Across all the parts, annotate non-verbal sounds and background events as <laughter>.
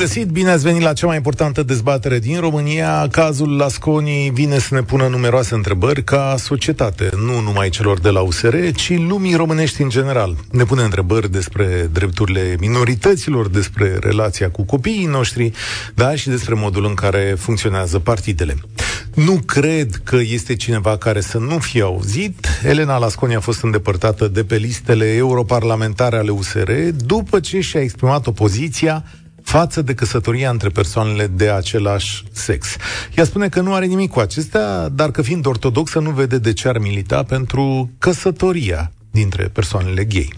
Bun găsit, bine ați venit la cea mai importantă dezbatere din România. Cazul Lasconi vine să ne pună numeroase întrebări ca societate, nu numai celor de la USR, ci lumii românești în general. Ne pune întrebări despre drepturile minorităților, despre relația cu copiii noștri, da, și despre modul în care funcționează partidele. Nu cred că este cineva care să nu fie auzit. Elena Lasconi a fost îndepărtată de pe listele europarlamentare ale USR după ce și-a exprimat opoziția față de căsătoria între persoanele de același sex. Ea spune că nu are nimic cu acestea, dar că fiind ortodoxă nu vede de ce ar milita pentru căsătoria dintre persoanele gay.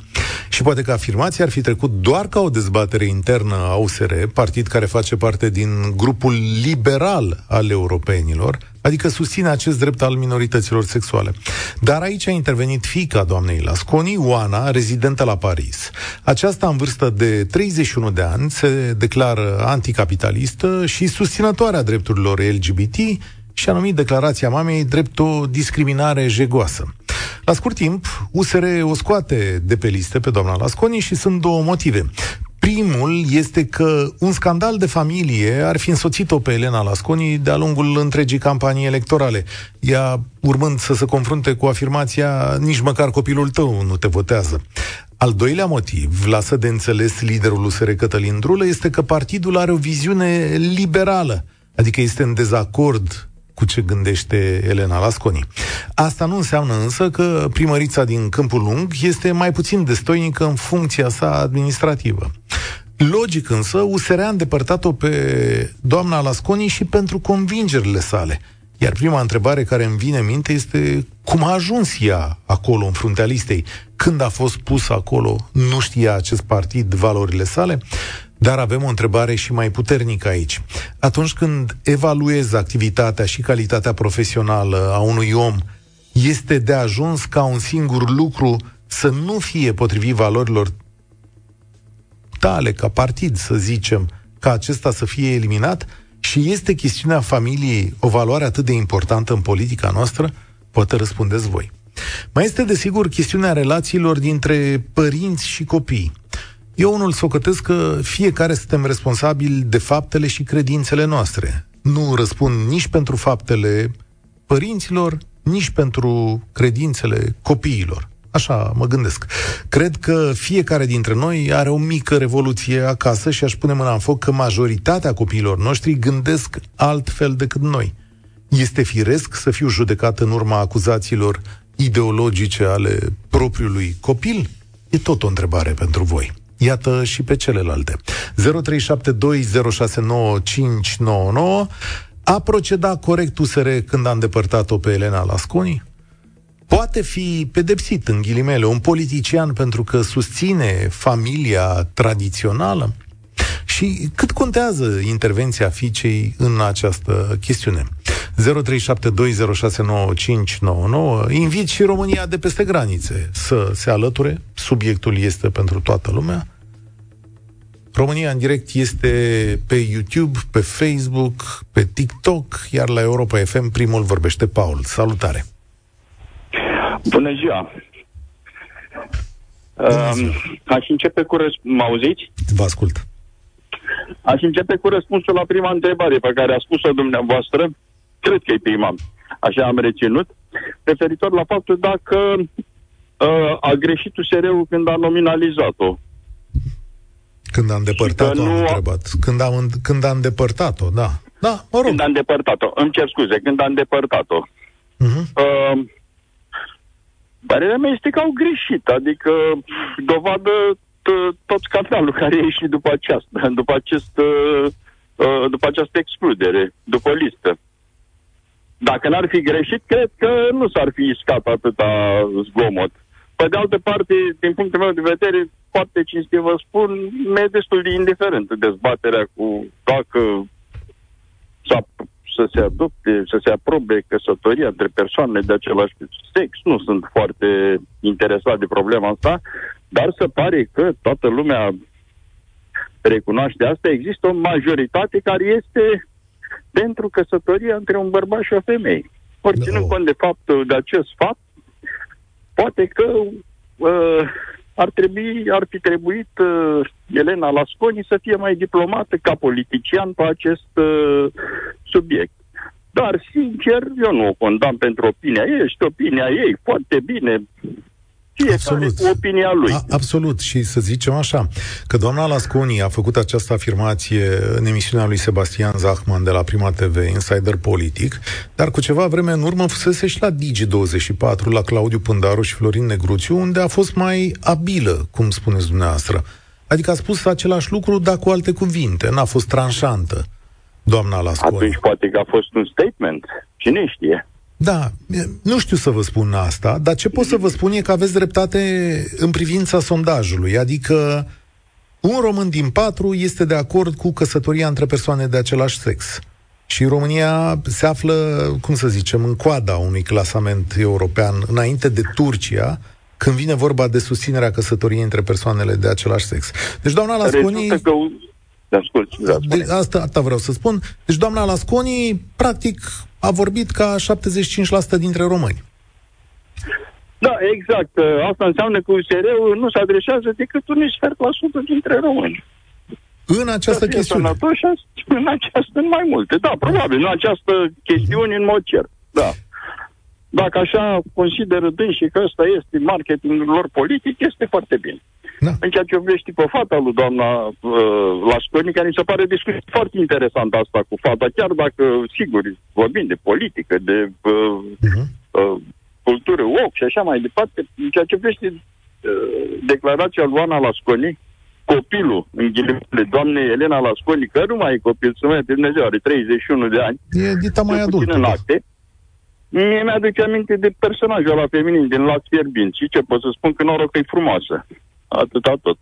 Și poate că afirmația ar fi trecut doar ca o dezbatere internă a USR, partid care face parte din grupul liberal al europenilor, adică susține acest drept al minorităților sexuale. Dar aici a intervenit fica doamnei Lasconi, Oana, rezidentă la Paris. Aceasta, în vârstă de 31 de ani, se declară anticapitalistă și susținătoarea drepturilor LGBT și a numit declarația mamei drept o discriminare jegoasă. La scurt timp, USR o scoate de pe listă pe doamna Lasconi și sunt două motive. Primul este că un scandal de familie ar fi însoțit-o pe Elena Lasconi de-a lungul întregii campanii electorale. Ea, urmând să se confrunte cu afirmația, nici măcar copilul tău nu te votează. Al doilea motiv, lasă de înțeles liderul USR Cătălin Drulă, este că partidul are o viziune liberală, adică este în dezacord cu ce gândește Elena Lasconi. Asta nu înseamnă însă că primărița din Câmpul Lung este mai puțin destoinică în funcția sa administrativă. Logic însă, USR a îndepărtat-o pe doamna Lasconi și pentru convingerile sale. Iar prima întrebare care îmi vine în minte este cum a ajuns ea acolo, în fruntea listei? Când a fost pus acolo, nu știa acest partid valorile sale? Dar avem o întrebare și mai puternică aici. Atunci când evaluezi activitatea și calitatea profesională a unui om, este de ajuns ca un singur lucru să nu fie potrivit valorilor tale, ca partid, să zicem, ca acesta să fie eliminat? Și este chestiunea familiei o valoare atât de importantă în politica noastră? Poate răspundeți voi. Mai este, desigur, chestiunea relațiilor dintre părinți și copii. Eu unul socătesc că fiecare suntem responsabili de faptele și credințele noastre. Nu răspund nici pentru faptele părinților, nici pentru credințele copiilor. Așa mă gândesc. Cred că fiecare dintre noi are o mică revoluție acasă și aș pune mâna în foc că majoritatea copiilor noștri gândesc altfel decât noi. Este firesc să fiu judecat în urma acuzațiilor ideologice ale propriului copil? E tot o întrebare pentru voi. Iată și pe celelalte. 0372069599 a procedat corect USR când a îndepărtat-o pe Elena Lasconi? Poate fi pedepsit, în ghilimele, un politician pentru că susține familia tradițională? Și cât contează intervenția fiicei în această chestiune? 0372069599 Invit și România de peste granițe să se alăture. Subiectul este pentru toată lumea. România în direct este pe YouTube, pe Facebook, pe TikTok, iar la Europa FM primul vorbește Paul. Salutare! Bună ziua! Bună ziua. Uh, aș începe cu răspunsul. Mă auziți? Vă ascult. Aș începe cu răspunsul la prima întrebare pe care a spus-o dumneavoastră. Cred că e prima. Așa am reținut. Referitor la faptul dacă uh, a greșit USR-ul când a nominalizat-o. Când a îndepărtat-o, am întrebat. Când a, când a îndepărtat-o, da. Da, mă rog. Când a îndepărtat-o. Îmi cer scuze, când a îndepărtat-o. Uh-huh. Uh, Părerea mea este că au greșit, adică dovadă tot scandalul care a ieșit după aceasta, după, acest, uh, uh, după această excludere, după listă. Dacă n-ar fi greșit, cred că nu s-ar fi iscat atâta zgomot. Pe de altă parte, din punctul meu de vedere, foarte cinstit vă spun, mi-e destul de indiferent dezbaterea cu dacă s-a să se adopte, să se aprobe căsătoria între persoane de același sex. Nu sunt foarte interesat de problema asta, dar se pare că toată lumea recunoaște asta. Există o majoritate care este pentru căsătoria între un bărbat și o femeie. Ori ținând cont de faptul de acest fapt, poate că uh, ar, trebui, ar fi trebuit uh, Elena Lasconi să fie mai diplomată ca politician pe acest uh, subiect. Dar, sincer, eu nu o condamn pentru opinia ei, este opinia ei, foarte bine, fiecare absolut. cu opinia lui. A, absolut. Și să zicem așa, că doamna Lasconi a făcut această afirmație în emisiunea lui Sebastian Zahman de la Prima TV, Insider Politic, dar cu ceva vreme în urmă fusese și la Digi24, la Claudiu Pândaru și Florin Negruțiu, unde a fost mai abilă, cum spuneți dumneavoastră. Adică a spus același lucru, dar cu alte cuvinte, n-a fost tranșantă, doamna Lasconi. Atunci poate că a fost un statement. Cine știe? Da, nu știu să vă spun asta, dar ce pot să vă spun e că aveți dreptate în privința sondajului, adică un român din patru este de acord cu căsătoria între persoane de același sex. Și România se află, cum să zicem, în coada unui clasament european, înainte de Turcia, când vine vorba de susținerea căsătoriei între persoanele de același sex. Deci, doamna Lasconi... Că... Ascult, da, de, asta, asta vreau să spun. Deci, doamna Lasconi, practic, a vorbit ca 75% dintre români. Da, exact. Asta înseamnă că USR-ul nu se adresează decât un sfert la sută dintre români. În această chestiune? Sănătoși, în această, în mai multe. Da, probabil, în această chestiune, în mod cert. Da. Dacă așa consideră dânsii că ăsta este marketingul lor politic, este foarte bine. Da. În ceea ce vrește pe fata lui doamna uh, Lasconi, care mi se pare discuție foarte interesantă asta cu fata, chiar dacă, sigur, vorbim de politică, de uh, uh-huh. uh, cultură oc și așa mai departe, în ceea ce vrește uh, declarația lui Ana Lasconi, copilul, în ghilimele, doamnei Elena Lasconi, că nu mai e copil, să mai Dumnezeu, are 31 de ani. E dita mai adult. În acte, Mie mi-aduce aminte de personajul ăla feminin din Lac Fierbinți. Și ce pot să spun că noroc că e frumoasă. Atâta tot.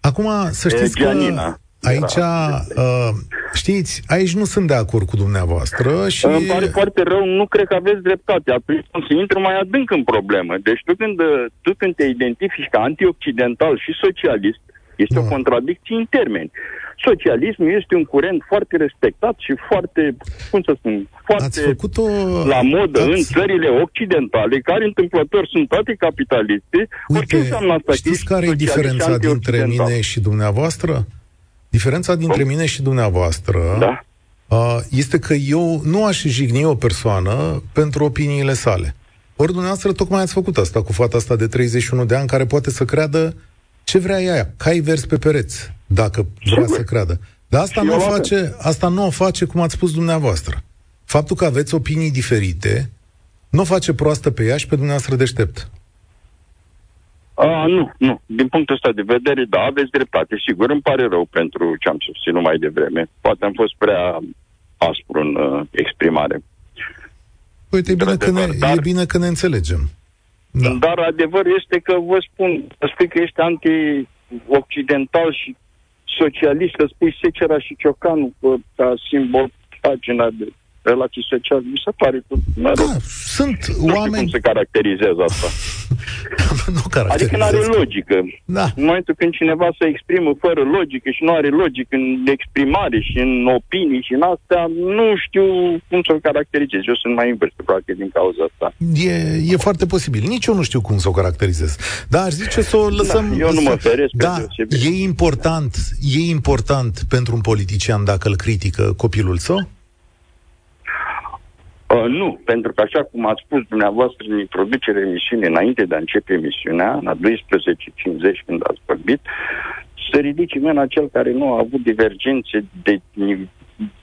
Acum, să știți e, că Gianina. aici, uh, știți, aici nu sunt de acord cu dumneavoastră și... Îmi pare foarte rău, nu cred că aveți dreptate. Atunci să intru mai adânc în problemă. Deci tu când, tu când te identifici ca antioccidental și socialist, este da. o contradicție în termeni socialismul este un curent foarte respectat și foarte, cum să spun, foarte o... la modă Ați... în țările occidentale, care întâmplător sunt toate capitaliste. Uite, ce înseamnă asta? Știți care e diferența dintre mine și dumneavoastră? Diferența dintre mine și dumneavoastră da. este că eu nu aș jigni o persoană pentru opiniile sale. Ori dumneavoastră tocmai ați făcut asta cu fata asta de 31 de ani care poate să creadă ce vrea ea, cai vers pe pereți, dacă vrea Sigur. să creadă. Dar asta nu, o face, asta nu o face cum ați spus dumneavoastră. Faptul că aveți opinii diferite nu o face proastă pe ea și pe dumneavoastră deștept. A, nu, nu. Din punctul ăsta de vedere, da, aveți dreptate. Sigur, îmi pare rău pentru ce am susținut mai devreme. Poate am fost prea aspru în uh, exprimare. Uite, e bine, că ne, dar... e bine că ne înțelegem. Da. Dar adevăr este că vă spun, spui că ești anti-occidental și socialist, să spui Secera și Ciocanu ca simbol pagina de relații sociale, mi se pare că... Da, sunt nu oameni... cum se caracterizează asta. <laughs> nu adică nu are logică. Da. În momentul când cineva se exprimă fără logică și nu are logică în exprimare și în opinii și în astea, nu știu cum să-l caracterizez. Eu sunt mai în vârstă, practic, din cauza asta. E, e foarte posibil. Nici eu nu știu cum să o caracterizez. Dar aș zice să o da, lăsăm... Da, eu nu mă feresc. Da, e important, e important pentru un politician dacă îl critică copilul său? Uh, nu, pentru că așa cum ați spus dumneavoastră în introducere emisiune, înainte de a începe emisiunea, la 12.50 când ați vorbit, să ridice mâna cel care nu a avut divergențe de,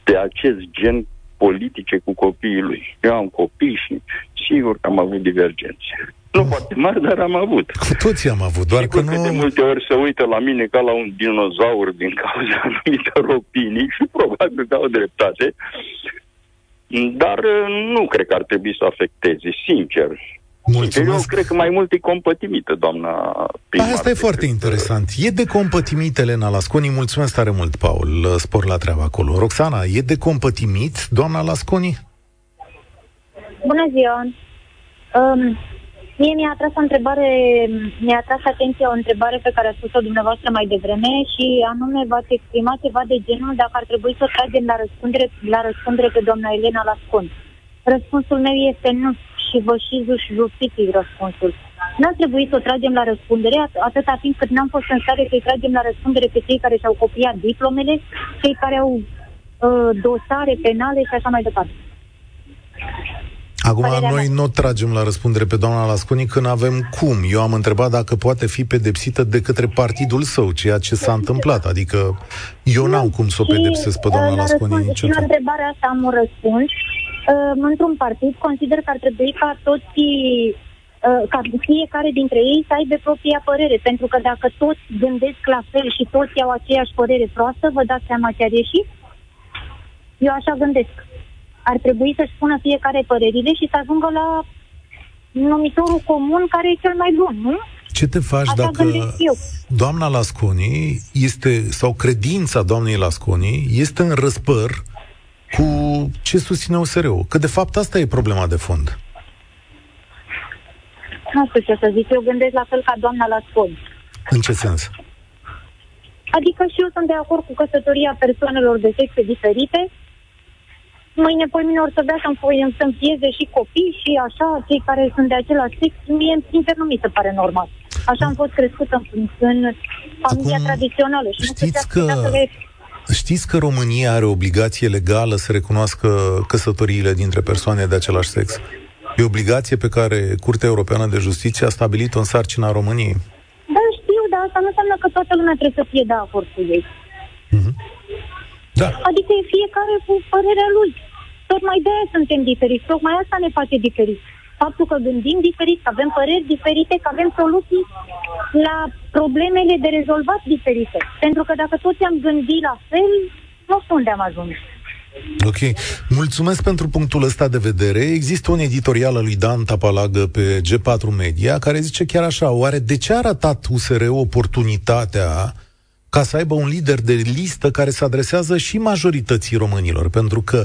de acest gen politice cu copiii lui. Eu am copii și sigur că am avut divergențe. Nu mm. foarte mari, dar am avut. Cu toții am avut, doar Sigur că nu... de multe ori se uită la mine ca la un dinozaur din cauza <laughs> anumitor opinii și probabil că au dreptate. Dar uh, nu cred că ar trebui să afecteze, sincer. Mulțumesc. Eu cred că mai mult e compătimită, doamna primar. Asta e foarte interesant. E de compătimit, Elena Lasconi. Mulțumesc tare mult, Paul. Spor la treabă acolo. Roxana, e de compătimit, doamna Lasconi? Bună ziua! Um, Mie mi-a atras o întrebare, mi-a atras atenția o întrebare pe care a spus-o dumneavoastră mai devreme și anume v-ați exprimat ceva de genul dacă ar trebui să tragem la răspundere, la răspundere pe doamna Elena Lascon. Răspunsul meu este nu și vă și justific răspunsul. Nu ar trebui să o tragem la răspundere at- atâta timp cât n-am fost în stare să-i tragem la răspundere pe cei care și-au copiat diplomele, cei care au uh, dosare penale și așa mai departe. Acum, Părerea noi mea. nu tragem la răspundere pe doamna Lasconi când avem cum. Eu am întrebat dacă poate fi pedepsită de către partidul său, ceea ce s-a întâmplat. Adică eu n-am cum să o Și, pedepsesc pe uh, doamna la Lasconi răspuns- niciun și La fel. întrebarea asta am un răspuns. Uh, într-un partid consider că ar trebui ca toți uh, ca fiecare dintre ei să aibă propria părere, pentru că dacă toți gândesc la fel și toți au aceeași părere proastă, vă dați seama ce ar ieși? Eu așa gândesc. Ar trebui să-și spună fiecare părerile și să ajungă la numitorul comun care e cel mai bun, nu? Ce te faci Așa dacă gândesc eu. doamna Lasconi este, sau credința doamnei Lasconi este în răspăr cu ce susține USR-ul? Că de fapt asta e problema de fond. Nu știu ce să zic, eu gândesc la fel ca doamna la scoli. În ce sens? Adică și eu sunt de acord cu căsătoria persoanelor de sexe diferite. Mâine, poi mine or să vrea să-mi, fie- să-mi fieze și copii și așa, cei care sunt de același sex, mie, sincer, nu mi se pare normal. Așa am fost crescută în, în familia Acum, tradițională și nu știți putea că- să le... Știți că România are obligație legală să recunoască căsătoriile dintre persoane de același sex? E obligație pe care Curtea Europeană de Justiție a stabilit-o în sarcina României. Da, știu, dar asta nu înseamnă că toată lumea trebuie să fie de acord cu ei. Da. Adică e fiecare cu părerea lui. Tocmai de aia suntem diferiți. Tocmai asta ne face diferiți. Faptul că gândim diferit, că avem păreri diferite, că avem soluții la problemele de rezolvat diferite. Pentru că dacă toți am gândit la fel, nu știu unde am ajuns. Ok. Mulțumesc pentru punctul ăsta de vedere. Există un editorial al lui Dan Tapalagă pe G4 Media care zice chiar așa, oare de ce a ratat USR oportunitatea ca să aibă un lider de listă care se adresează și majorității românilor? Pentru că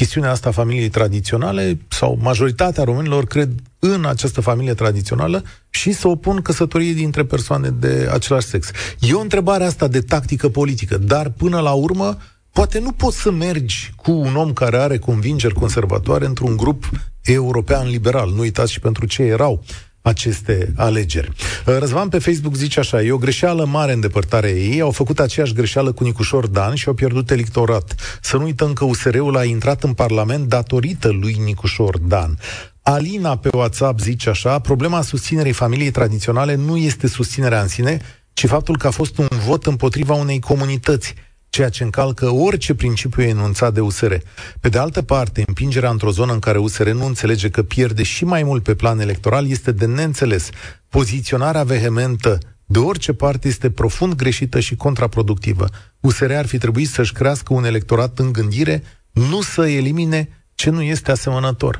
chestiunea asta a familiei tradiționale sau majoritatea românilor cred în această familie tradițională și să opun căsătorie dintre persoane de același sex. E o întrebare asta de tactică politică, dar până la urmă poate nu poți să mergi cu un om care are convingeri conservatoare într-un grup european liberal. Nu uitați și pentru ce erau aceste alegeri. Răzvan pe Facebook zice așa, e o greșeală mare în depărtarea ei, au făcut aceeași greșeală cu Nicușor Dan și au pierdut electorat. Să nu uităm că USR-ul a intrat în Parlament datorită lui Nicușor Dan. Alina pe WhatsApp zice așa, problema susținerii familiei tradiționale nu este susținerea în sine, ci faptul că a fost un vot împotriva unei comunități ceea ce încalcă orice principiu enunțat de USR. Pe de altă parte, împingerea într-o zonă în care USR nu înțelege că pierde și mai mult pe plan electoral este de neînțeles. Poziționarea vehementă de orice parte este profund greșită și contraproductivă. USR ar fi trebuit să-și crească un electorat în gândire, nu să elimine ce nu este asemănător.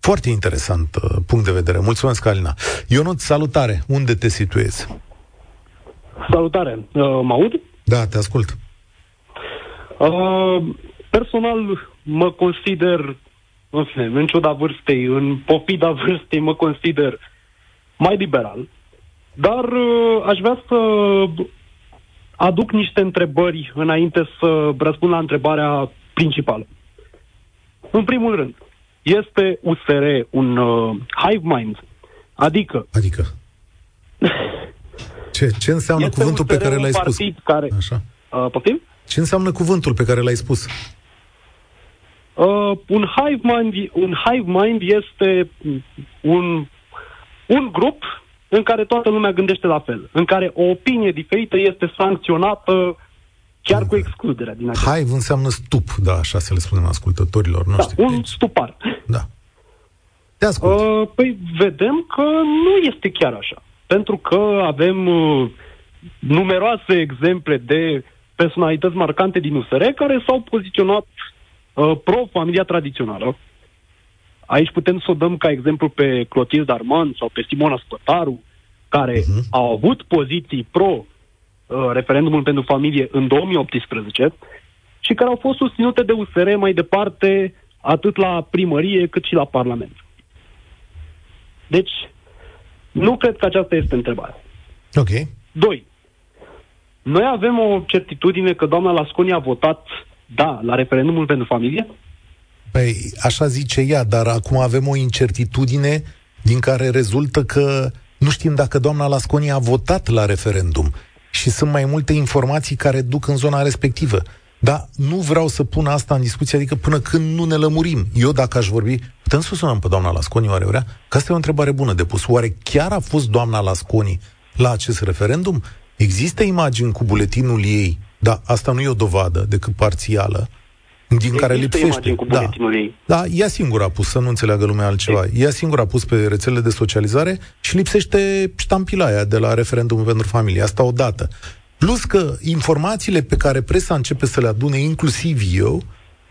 Foarte interesant uh, punct de vedere. Mulțumesc, Alina. Ionut, salutare. Unde te situezi? Salutare. Uh, mă aud? Da, te ascult. Uh, personal mă consider, în fine, în ciuda vârstei, în pofida <laughs> vârstei, mă consider mai liberal. Dar uh, aș vrea să aduc niște întrebări înainte să răspund la întrebarea principală. În primul rând, este USR un uh, hive mind? Adică Adică? <laughs> Ce, ce înseamnă este cuvântul pe USR care un l-ai spus? partid Care, Așa. uh, poftim? Ce înseamnă cuvântul pe care l-ai spus? Uh, un hive mind, un hive mind este un, un grup în care toată lumea gândește la fel, în care o opinie diferită este sancționată chiar cu excluderea din acest. Hive înseamnă stup, da, așa să le spunem ascultătorilor Da, noștri. un Deci, stupar. da. Te ascult. Uh, păi vedem că nu este chiar așa. Pentru că avem uh, numeroase exemple de personalități marcante din USR care s-au poziționat uh, pro-familia tradițională. Aici putem să o dăm ca exemplu pe Clotilde Arman sau pe Simona Spătaru, care Mhm. uh-huh. au avut poziții pro uh, referendumul pentru familie în 2018 și care au fost susținute de USR mai departe atât la primărie cât și la Parlament. Deci, nu cred că aceasta este întrebarea. Ok. Doi. Noi avem o certitudine că doamna Lasconi a votat da la referendumul pentru familie? Păi, așa zice ea, dar acum avem o incertitudine din care rezultă că nu știm dacă doamna Lasconi a votat la referendum și sunt mai multe informații care duc în zona respectivă. Dar nu vreau să pun asta în discuție, adică până când nu ne lămurim. Eu, dacă aș vorbi, putem să sunăm pe doamna Lasconi, oare vrea? Că asta e o întrebare bună de pus. Oare chiar a fost doamna Lasconi la acest referendum? Există imagini cu buletinul ei, dar asta nu e o dovadă decât parțială, din Există care lipsește. Cu da. ei. da, ea singura a pus, să nu înțeleagă lumea altceva. Ei. Ea singura a pus pe rețelele de socializare și lipsește ștampila aia de la referendumul pentru familie. Asta odată. Plus că informațiile pe care presa începe să le adune, inclusiv eu,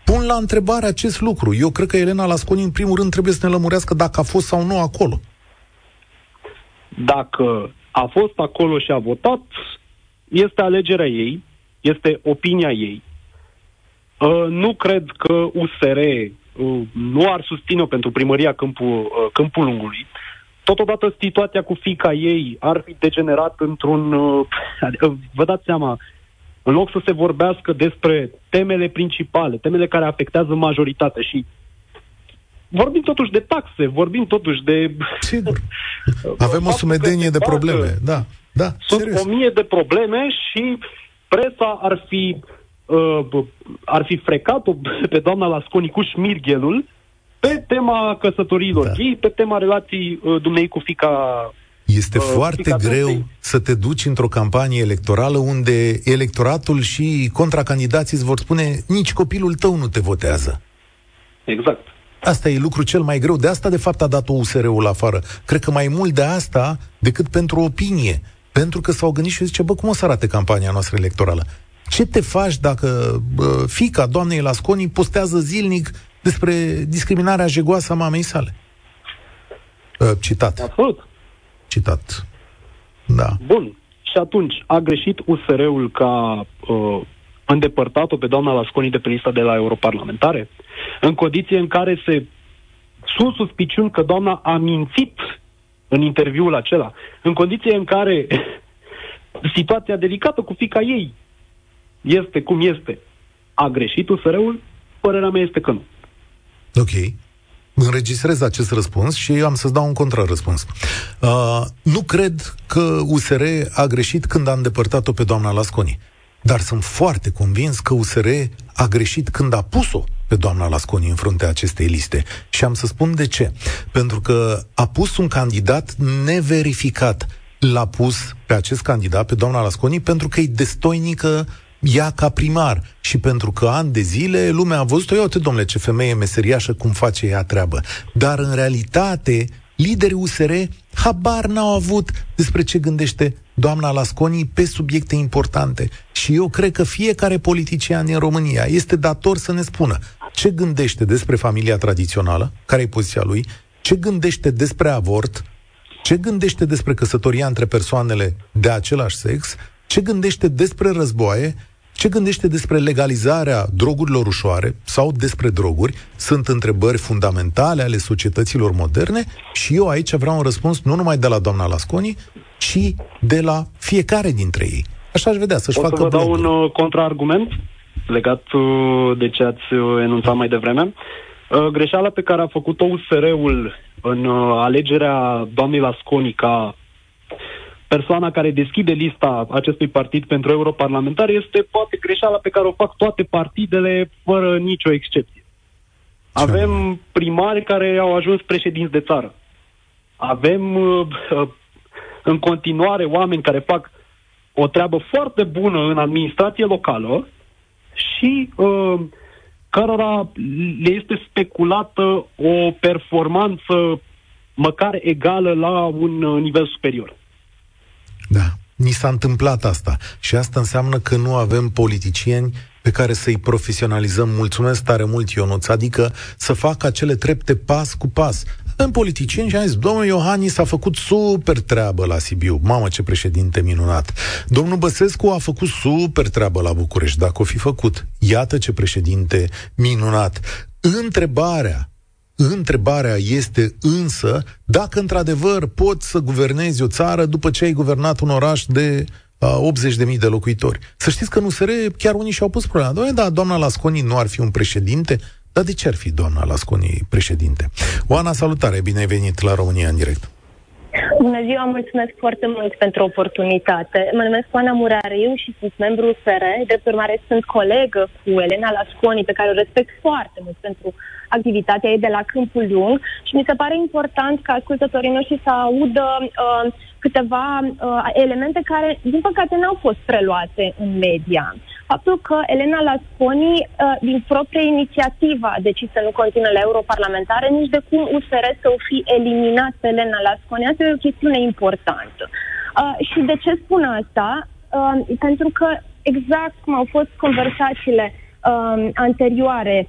pun la întrebare acest lucru. Eu cred că Elena Lasconi, în primul rând, trebuie să ne lămurească dacă a fost sau nu acolo. Dacă a fost acolo și a votat, este alegerea ei, este opinia ei. Uh, nu cred că USR uh, nu ar susține-o pentru primăria Câmpul, uh, Câmpul Lungului. Totodată situația cu fica ei ar fi degenerat într-un... Adică, vă dați seama, în loc să se vorbească despre temele principale, temele care afectează majoritatea și vorbim totuși de taxe, vorbim totuși de... Sigur. Avem o sumedenie de probleme, da. da Sunt serios. o mie de probleme și presa ar fi uh, ar fi frecat-o pe doamna Lasconi cu șmirghelul pe tema căsătoriilor da. ei, pe tema relației uh, dumnei cu fica este uh, foarte greu de... să te duci într-o campanie electorală unde electoratul și contracandidații îți vor spune nici copilul tău nu te votează. Exact. Asta e lucru cel mai greu. De asta, de fapt, a dat-o USR-ul afară. Cred că mai mult de asta decât pentru opinie. Pentru că s-au gândit și zice, bă, cum o să arate campania noastră electorală? Ce te faci dacă bă, fica doamnei Lasconi postează zilnic despre discriminarea jegoasă a mamei sale? Uh, citat. Absolut. Citat. Da. Bun. Și atunci, a greșit USR-ul ca uh, îndepărtat-o pe doamna Lasconi de pe lista de la europarlamentare? În condiție în care se sunt suspiciuni că doamna a mințit în interviul acela, în condiție în care <laughs> situația delicată cu fica ei este cum este, a greșit USR-ul? Părerea mea este că nu. Ok. Înregistrez acest răspuns și am să-ți dau un contrarăspuns. Uh, nu cred că USR a greșit când a îndepărtat-o pe doamna Lasconi. Dar sunt foarte convins că USR a greșit când a pus-o pe doamna Lasconi în fruntea acestei liste. Și am să spun de ce. Pentru că a pus un candidat neverificat. L-a pus pe acest candidat, pe doamna Lasconi, pentru că e destoinică ea ca primar și pentru că ani de zile lumea a văzut-o, ia uite, domnule, ce femeie meseriașă, cum face ea treabă. Dar în realitate, liderii USR habar n-au avut despre ce gândește doamna Lasconi pe subiecte importante. Și eu cred că fiecare politician din România este dator să ne spună ce gândește despre familia tradițională, care e poziția lui, ce gândește despre avort, ce gândește despre căsătoria între persoanele de același sex, ce gândește despre războaie? Ce gândește despre legalizarea drogurilor ușoare sau despre droguri? Sunt întrebări fundamentale ale societăților moderne și eu aici vreau un răspuns nu numai de la doamna Lasconi, ci de la fiecare dintre ei. Așa aș vedea, să-și o facă să vă dau un uh, contraargument legat uh, de ce ați uh, enunțat mai devreme. Uh, greșeala pe care a făcut-o USR-ul în uh, alegerea doamnei Lasconi ca persoana care deschide lista acestui partid pentru europarlamentar este poate greșeala pe care o fac toate partidele fără nicio excepție. Avem primari care au ajuns președinți de țară. Avem uh, uh, în continuare oameni care fac o treabă foarte bună în administrație locală și uh, cărora le este speculată o performanță măcar egală la un uh, nivel superior. Da, ni s-a întâmplat asta și asta înseamnă că nu avem politicieni pe care să-i profesionalizăm. Mulțumesc tare mult, Ionuț, adică să facă acele trepte pas cu pas. În politicieni și am zis, domnul Iohannis a făcut super treabă la Sibiu. Mamă, ce președinte minunat. Domnul Băsescu a făcut super treabă la București, dacă o fi făcut. Iată ce președinte minunat. Întrebarea Întrebarea este însă dacă într-adevăr poți să guvernezi o țară după ce ai guvernat un oraș de uh, 80.000 de locuitori. Să știți că nu se re, chiar unii și-au pus problema. Doamne, da, doamna Lasconi nu ar fi un președinte? Dar de ce ar fi doamna Lasconi președinte? Oana, salutare, bine ai venit la România în direct. Bună ziua, mulțumesc foarte mult pentru oportunitate. Mă numesc Oana Murariu și sunt membru USR. De urmare, sunt colegă cu Elena Lasconi, pe care o respect foarte mult pentru activitatea ei de la Câmpul Lung și mi se pare important ca ascultătorii noștri să audă uh, câteva uh, elemente care, din păcate, n-au fost preluate în media. Faptul că Elena Lasconi, uh, din proprie inițiativă, a decis să nu continue la europarlamentare, nici de cum USR să o fi eliminat pe Elena Lasconi. Asta e o chestiune importantă. Uh, și de ce spun asta? Uh, pentru că exact cum au fost conversațiile uh, anterioare,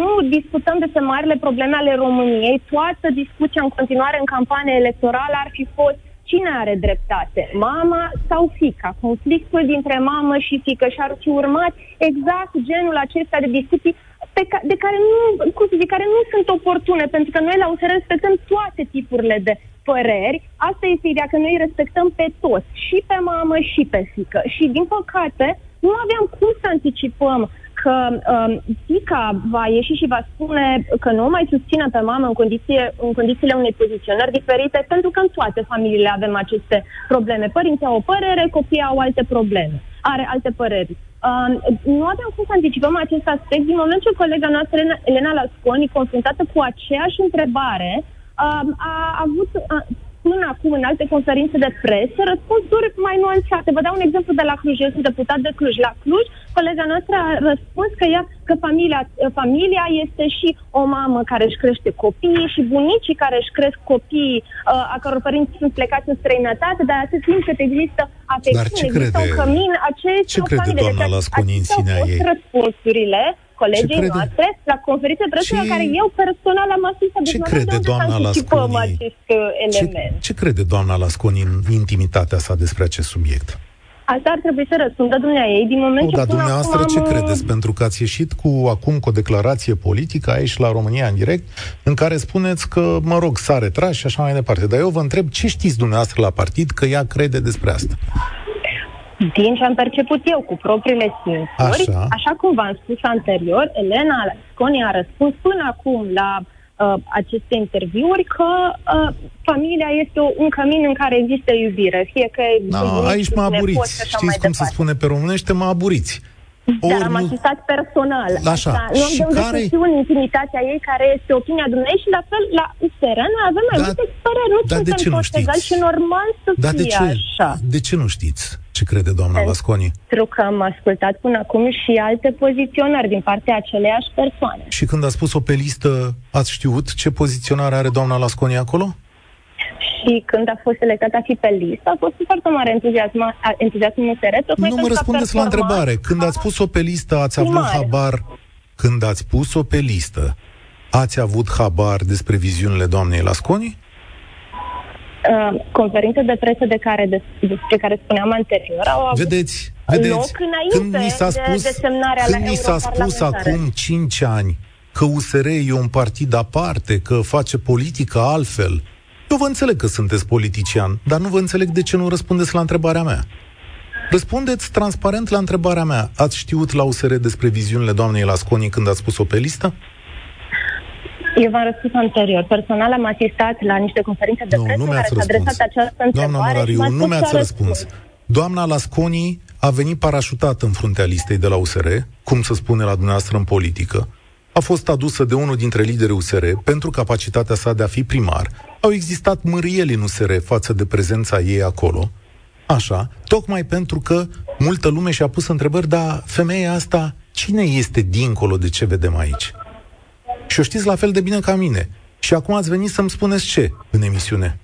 nu discutăm despre marile probleme ale României. Toată discuția în continuare în campanie electorală ar fi fost Cine are dreptate? Mama sau fica? Conflictul dintre mamă și fică și ar fi urmat exact genul acesta de discuții pe ca, de care nu, cum să zic, care nu sunt oportune, pentru că noi la USR respectăm toate tipurile de păreri. Asta este ideea că noi respectăm pe toți, și pe mamă și pe fică. Și, din păcate, nu aveam cum să anticipăm că um, fica va ieși și va spune că nu mai susține pe mamă în, condiție, în condițiile unei poziționări diferite, pentru că în toate familiile avem aceste probleme. Părinții au o părere, copiii au alte probleme, are alte păreri. Um, nu aveam cum să anticipăm acest aspect din moment ce colega noastră, Elena Lasconi, confruntată cu aceeași întrebare, um, a avut uh, până acum în alte conferințe de presă răspunsuri mai nuanțate. Vă dau un exemplu de la Cluj. Eu sunt deputat de Cluj. La Cluj, colega noastră a răspuns că, ea, că familia, familia este și o mamă care își crește copiii și bunicii care își cresc copiii uh, a căror părinți sunt plecați în străinătate, dar atât timp cât există afecțiune, există crede, un cămin, aceea ce crede familie. doamna Lasconi în sinea ei? răspunsurile colegii noastre la conferințe de presă la care eu personal am asistat. Ce deci crede doamna Lasconi? acest uh, element. Ce, ce crede doamna Lasconi în intimitatea sa despre acest subiect? Asta ar trebui să răspundă dumnea ei din moment nu, ce dar dumneavoastră ce am... credeți? Pentru că ați ieșit cu acum cu o declarație politică aici la România în direct, în care spuneți că, mă rog, s-a retras și așa mai departe. Dar eu vă întreb, ce știți dumneavoastră la partid că ea crede despre asta? Din ce am perceput eu cu propriile simțuri, așa, așa cum v-am spus anterior, Elena Lasconi a răspuns până acum la uh, aceste interviuri că uh, familia este o, un cămin în care există iubire, fie că... No, aici mă aburiți. Știți cum departe. se spune pe românește? Mă aburiți. Ori Dar am asistat personal. Așa. Asta. Nu am de care... în intimitatea ei, care este opinia dumneavoastră și la fel la USR noi avem mai da, multe păreri. Nu da, de ce nu știți? egal și normal să da, fie de ce? așa. De ce nu știți ce crede doamna Pentru Lasconi? Pentru că am ascultat până acum și alte poziționări din partea aceleiași persoane. Și când a spus-o pe listă, ați știut ce poziționare are doamna Lasconi acolo? Și când a fost selectat a fi pe listă, a fost foarte mare entuziasm, entuziasm în USR. Nu mă răspundeți la întrebare. Când ați pus-o pe listă, ați avut mare. habar... Când ați pus-o pe listă, ați avut habar despre viziunile doamnei Lasconi? Uh, conferințe de presă de care, de, despre care spuneam anterior au avut vedeți, vedeți, loc când ni s-a spus, de când ni s-a spus acum 5 ani că USR e un partid aparte, că face politică altfel, eu vă înțeleg că sunteți politician, dar nu vă înțeleg de ce nu răspundeți la întrebarea mea. Răspundeți transparent la întrebarea mea. Ați știut la USR despre viziunile doamnei Lasconi când ați spus-o pe listă? Eu v-am răspuns anterior. Personal am asistat la niște conferințe de presă în care s-a adresat această întrebare. Doamna Morariu, nu mi-ați răspuns. Doamna Lasconi a venit parașutat în fruntea listei de la USR, cum se spune la dumneavoastră în politică, a fost adusă de unul dintre liderii USR pentru capacitatea sa de a fi primar. Au existat mârieli în USR față de prezența ei acolo. Așa, tocmai pentru că multă lume și-a pus întrebări, dar femeia asta, cine este dincolo de ce vedem aici? Și o știți la fel de bine ca mine. Și acum ați venit să-mi spuneți ce în emisiune?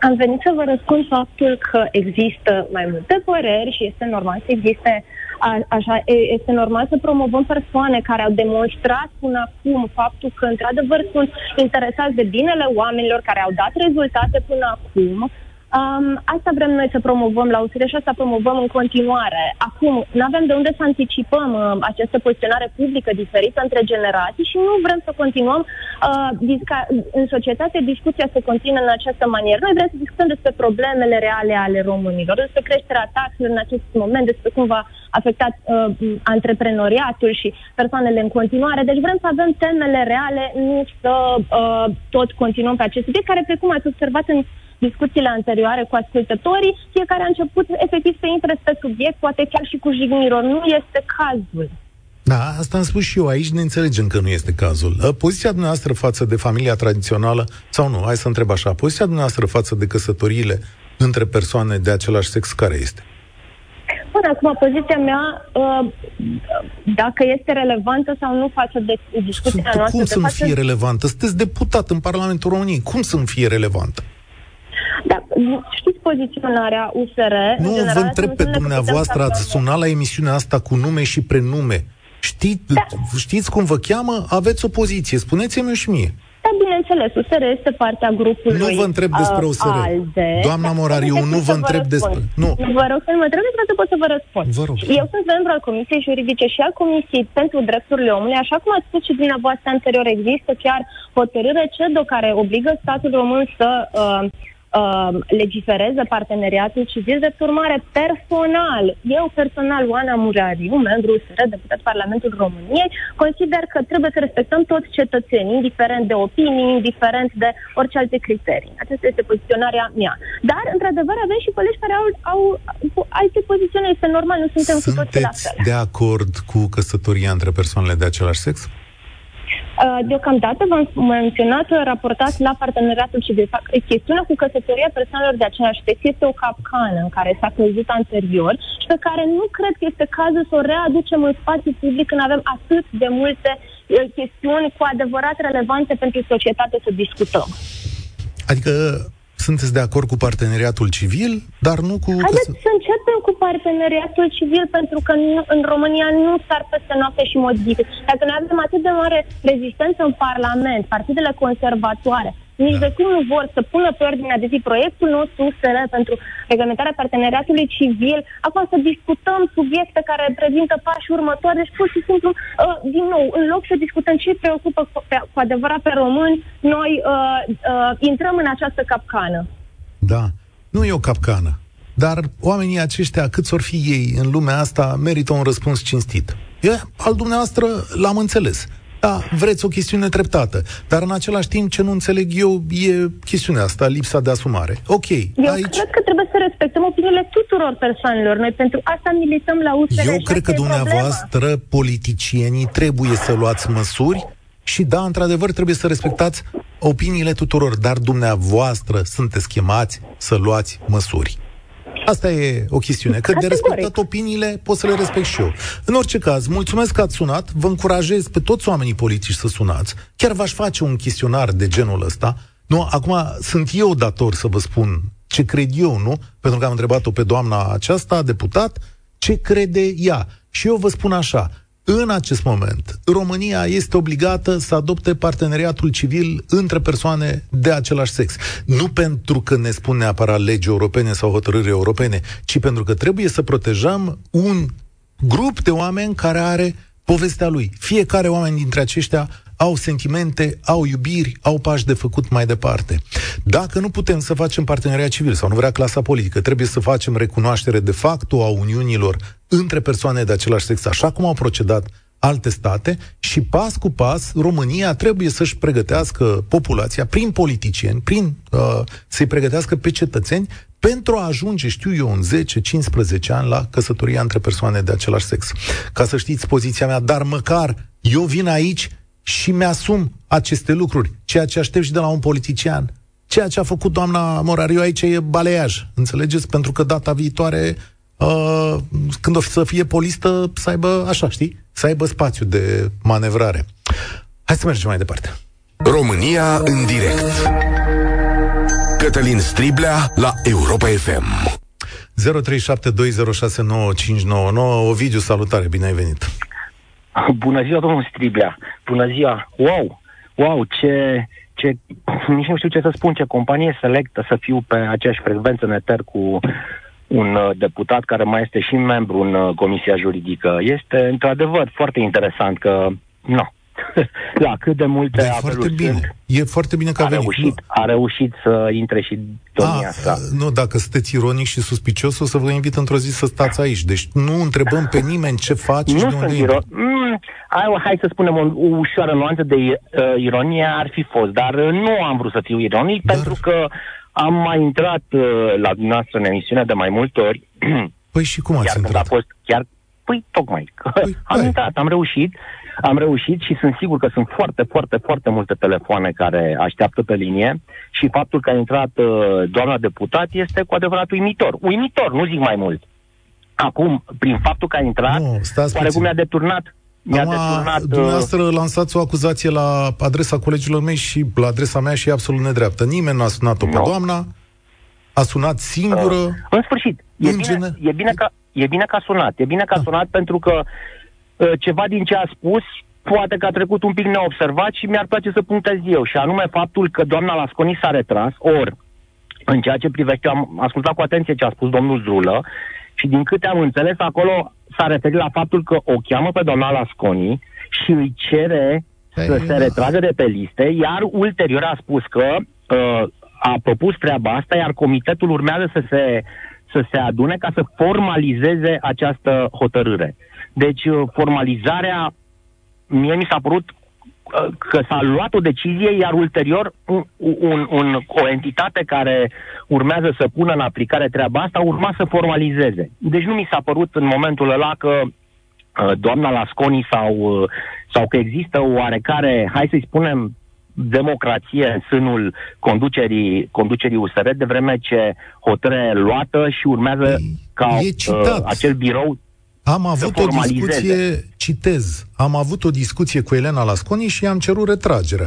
Am venit să vă răspund faptul că există mai multe păreri și este normal să existe a, așa, este normal să promovăm persoane care au demonstrat până acum faptul că, într-adevăr, sunt interesați de binele oamenilor, care au dat rezultate până acum. Um, asta vrem noi să promovăm la USR și asta promovăm în continuare. Acum, nu avem de unde să anticipăm uh, această poziționare publică diferită între generații și nu vrem să continuăm uh, disca- în societate discuția să continue în această manieră. Noi vrem să discutăm despre problemele reale ale românilor, despre creșterea taxelor în acest moment, despre cum va afecta uh, antreprenoriatul și persoanele în continuare. Deci vrem să avem temele reale, nu să uh, tot continuăm pe acest subiect, care, precum ați observat în discuțiile anterioare cu ascultătorii, fiecare a început efectiv să intre pe subiect, poate chiar și cu jigniror. Nu este cazul. Da, asta am spus și eu. Aici ne înțelegem că nu este cazul. Ă, poziția dumneavoastră față de familia tradițională, sau nu, hai să întreb așa, poziția dumneavoastră față de căsătoriile între persoane de același sex, care este? Bun, acum, poziția mea, ă, dacă este relevantă sau nu față de discuția noastră... Cum să nu față... fie relevantă? Sunteți deputat în Parlamentul României. Cum să nu fie relevantă? Da, știți poziționarea USR? Nu, vă întreb pe dumneavoastră, ați sunat la emisiunea asta cu nume și prenume. Știți, da. Știți cum vă cheamă? Aveți o poziție. Spuneți-mi și mie. Da, bineînțeles, USR este partea grupului Nu vă întreb despre USR. ALDE. Doamna da, Morariu, nu vă întreb despre... Nu. Vă rog să nu mă întrebați, să pot să vă răspund. Vă rog. Eu sunt membru al Comisiei Juridice și al Comisiei pentru Drepturile Omului. Așa cum ați spus și dumneavoastră anterior, există chiar hotărâre CEDO care obligă statul român să uh, uh, legifereze parteneriatul civil. De urmare, personal, eu personal, Oana Murariu, membru USR, deputat Parlamentul României, consider că trebuie să respectăm toți cetățenii, indiferent de opinii, indiferent de orice alte criterii. Aceasta este poziționarea mea. Dar, într-adevăr, avem și colegi care au, au, au alte poziții. Este normal, nu suntem Sunteți cu toții la fel. de acord cu căsătoria între persoanele de același sex? Uh, deocamdată v-am menționat, uh, raportat la parteneriatul civil. Chestiunea cu căsătoria persoanelor de aceeași sex este o capcană în care s-a căzut anterior și pe care nu cred că este cazul să o readucem în spațiu public când avem atât de multe uh, chestiuni cu adevărat relevante pentru societate să discutăm. Adică sunteți de acord cu parteneriatul civil, dar nu cu... Haideți să începem cu parteneriatul civil, pentru că în România nu s-ar peste noapte și modific. Dacă noi avem atât de mare rezistență în Parlament, partidele conservatoare, nici da. de cum nu vor să pună pe ordinea de zi proiectul nostru USR pentru reglementarea parteneriatului civil, acum să discutăm subiecte care reprezintă pași următori, deci pur și simplu, uh, din nou, în loc să discutăm ce îi preocupă cu, pe, cu adevărat pe români, noi uh, uh, intrăm în această capcană. Da, nu e o capcană. Dar oamenii aceștia, cât or fi ei în lumea asta, merită un răspuns cinstit. E, al dumneavoastră l-am înțeles. Da, vreți o chestiune treptată. Dar în același timp, ce nu înțeleg eu e chestiunea asta, lipsa de asumare. Ok, Eu aici... cred că trebuie să respectăm opiniile tuturor persoanelor. Noi pentru asta milităm la USR. Eu cred că dumneavoastră, problema. politicienii, trebuie să luați măsuri și da, într-adevăr, trebuie să respectați opiniile tuturor, dar dumneavoastră sunteți chemați să luați măsuri. Asta e o chestiune. Că de respectat opiniile pot să le respect și eu. În orice caz, mulțumesc că ați sunat. Vă încurajez pe toți oamenii politici să sunați. Chiar v-aș face un chestionar de genul ăsta. Nu, acum sunt eu dator să vă spun ce cred eu, nu? Pentru că am întrebat-o pe doamna aceasta, deputat, ce crede ea. Și eu vă spun așa, în acest moment, România este obligată să adopte parteneriatul civil între persoane de același sex. Nu pentru că ne spun neapărat legi europene sau hotărâri europene, ci pentru că trebuie să protejăm un grup de oameni care are povestea lui. Fiecare oameni dintre aceștia au sentimente, au iubiri, au pași de făcut mai departe. Dacă nu putem să facem parteneriat civil sau nu vrea clasa politică, trebuie să facem recunoaștere de facto a uniunilor între persoane de același sex, așa cum au procedat alte state și pas cu pas România trebuie să-și pregătească populația prin politicieni, prin uh, să-i pregătească pe cetățeni pentru a ajunge, știu eu, în 10-15 ani la căsătoria între persoane de același sex. Ca să știți poziția mea, dar măcar eu vin aici și mi-asum aceste lucruri, ceea ce aștept și de la un politician. Ceea ce a făcut doamna Morariu aici e baleiaj, înțelegeți? Pentru că data viitoare, uh, când o să fie polistă, să aibă, așa, știi? Să aibă spațiu de manevrare. Hai să mergem mai departe. România în direct. Cătălin Striblea la Europa FM. 0372069599 Ovidiu, salutare, bine ai venit! <laughs> Bună ziua, domnul Striblea! Bună ziua! Wow! Wow, ce, ce, nici nu știu ce să spun, ce companie selectă să fiu pe aceeași frecvență în eter cu un uh, deputat care mai este și membru în uh, Comisia Juridică. Este, într-adevăr, foarte interesant că, nu, la <laughs> cât de multe da, e foarte bine. Sunt, e foarte bine că a, a venit. Reușit, a reușit să intre și domnia a, ah, Nu, dacă sunteți ironic și suspicios, o să vă invit într-o zi să stați aici. Deci nu întrebăm pe nimeni ce faci nu și de unde iro- mm, hai, hai să spunem o, o ușoară nuanță de uh, ironie ar fi fost, dar uh, nu am vrut să fiu ironic dar... pentru că am mai intrat uh, la dumneavoastră în emisiune de mai multe ori. Păi și cum ați intrat? A fost chiar, păi tocmai, păi, am hai. intrat, am reușit, am reușit și sunt sigur că sunt foarte, foarte, foarte multe telefoane care așteaptă pe linie și faptul că a intrat uh, doamna deputat este cu adevărat uimitor. Uimitor, nu zic mai mult. Acum, prin faptul că a intrat, nu, oarecum mi-a deturnat mi-a Acum, deturnat... Uh, dumneavoastră lansați o acuzație la adresa colegilor mei și la adresa mea și e absolut nedreaptă. Nimeni nu a sunat-o pe no. doamna, a sunat singură. Uh, în sfârșit, e, în bine, gene... e, bine că, e bine că a sunat. E bine că a da. sunat pentru că uh, ceva din ce a spus poate că a trecut un pic neobservat și mi-ar place să punctez eu, și anume faptul că doamna Lasconi s-a retras, ori în ceea ce privește, am ascultat cu atenție ce a spus domnul Zulă și din câte am înțeles acolo s-a referit la faptul că o cheamă pe doamna Lasconi și îi cere păi, să se da. retragă de pe liste, iar ulterior a spus că uh, a propus treaba asta, iar comitetul urmează să se, să se adune ca să formalizeze această hotărâre. Deci uh, formalizarea, mie mi s-a părut uh, că s-a luat o decizie, iar ulterior un, un, un, o entitate care urmează să pună în aplicare treaba asta urma să formalizeze. Deci nu mi s-a părut în momentul ăla că uh, doamna Lasconi sau, sau că există o oarecare, hai să-i spunem, democrație în sânul conducerii, conducerii USR, de vreme ce hotărâre luată și urmează e, ca uh, acel birou am avut o discuție, citez, am avut o discuție cu Elena Lasconi și i-am cerut retragerea.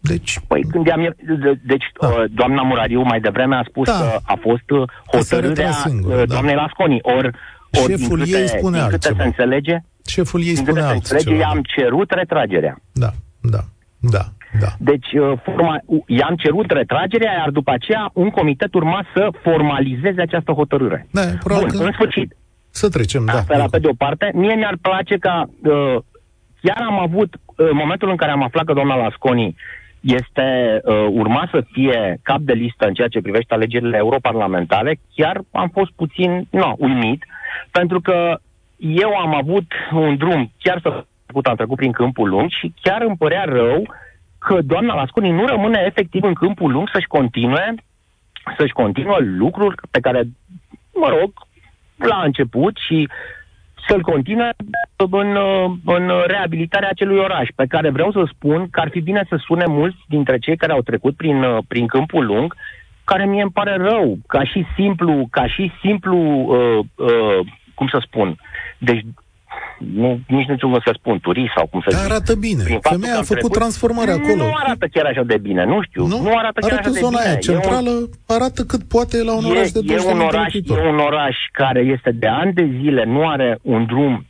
Deci, păi când am, deci da. Uh, doamna Murariu mai devreme a spus da. că a fost uh, hotărârea singur, uh, da. doamnei da. Lasconi. Or, or Șeful câte, ei spune din câte se înțelege, Șeful ei spune altceva. i-am cerut retragerea. Da, da, da. Da. Deci uh, forma, i-am cerut retragerea, iar după aceea un comitet urma să formalizeze această hotărâre. Da, Bun, că... în sfârșit. Să trecem, da. Asta era pe de o parte. Mie mi-ar place ca... Uh, chiar am avut, uh, în momentul în care am aflat că doamna Lasconi este uh, urma să fie cap de listă în ceea ce privește alegerile europarlamentare, chiar am fost puțin no, uimit, pentru că eu am avut un drum, chiar să am trecut prin câmpul lung și chiar îmi părea rău uh, că doamna Lasconi nu rămâne efectiv în câmpul lung să-și continue să-și continuă lucruri pe care, mă rog, la început și să-l continue în, în reabilitarea acelui oraș, pe care vreau să spun că ar fi bine să sune mulți dintre cei care au trecut prin, prin câmpul lung, care mie îmi pare rău, ca și simplu, ca și simplu, uh, uh, cum să spun, deci nu, nici nu știu cum să spun, turist sau cum să Dar zic. arată bine. Femeia a făcut trecut, transformarea acolo. Nu arată chiar așa de bine, nu știu. Nu, nu arată chiar arată așa zona de bine. Aia centrală, un, arată cât poate la un e, oraș de 20 e un oraș, e un oraș care este de ani de zile, nu are un drum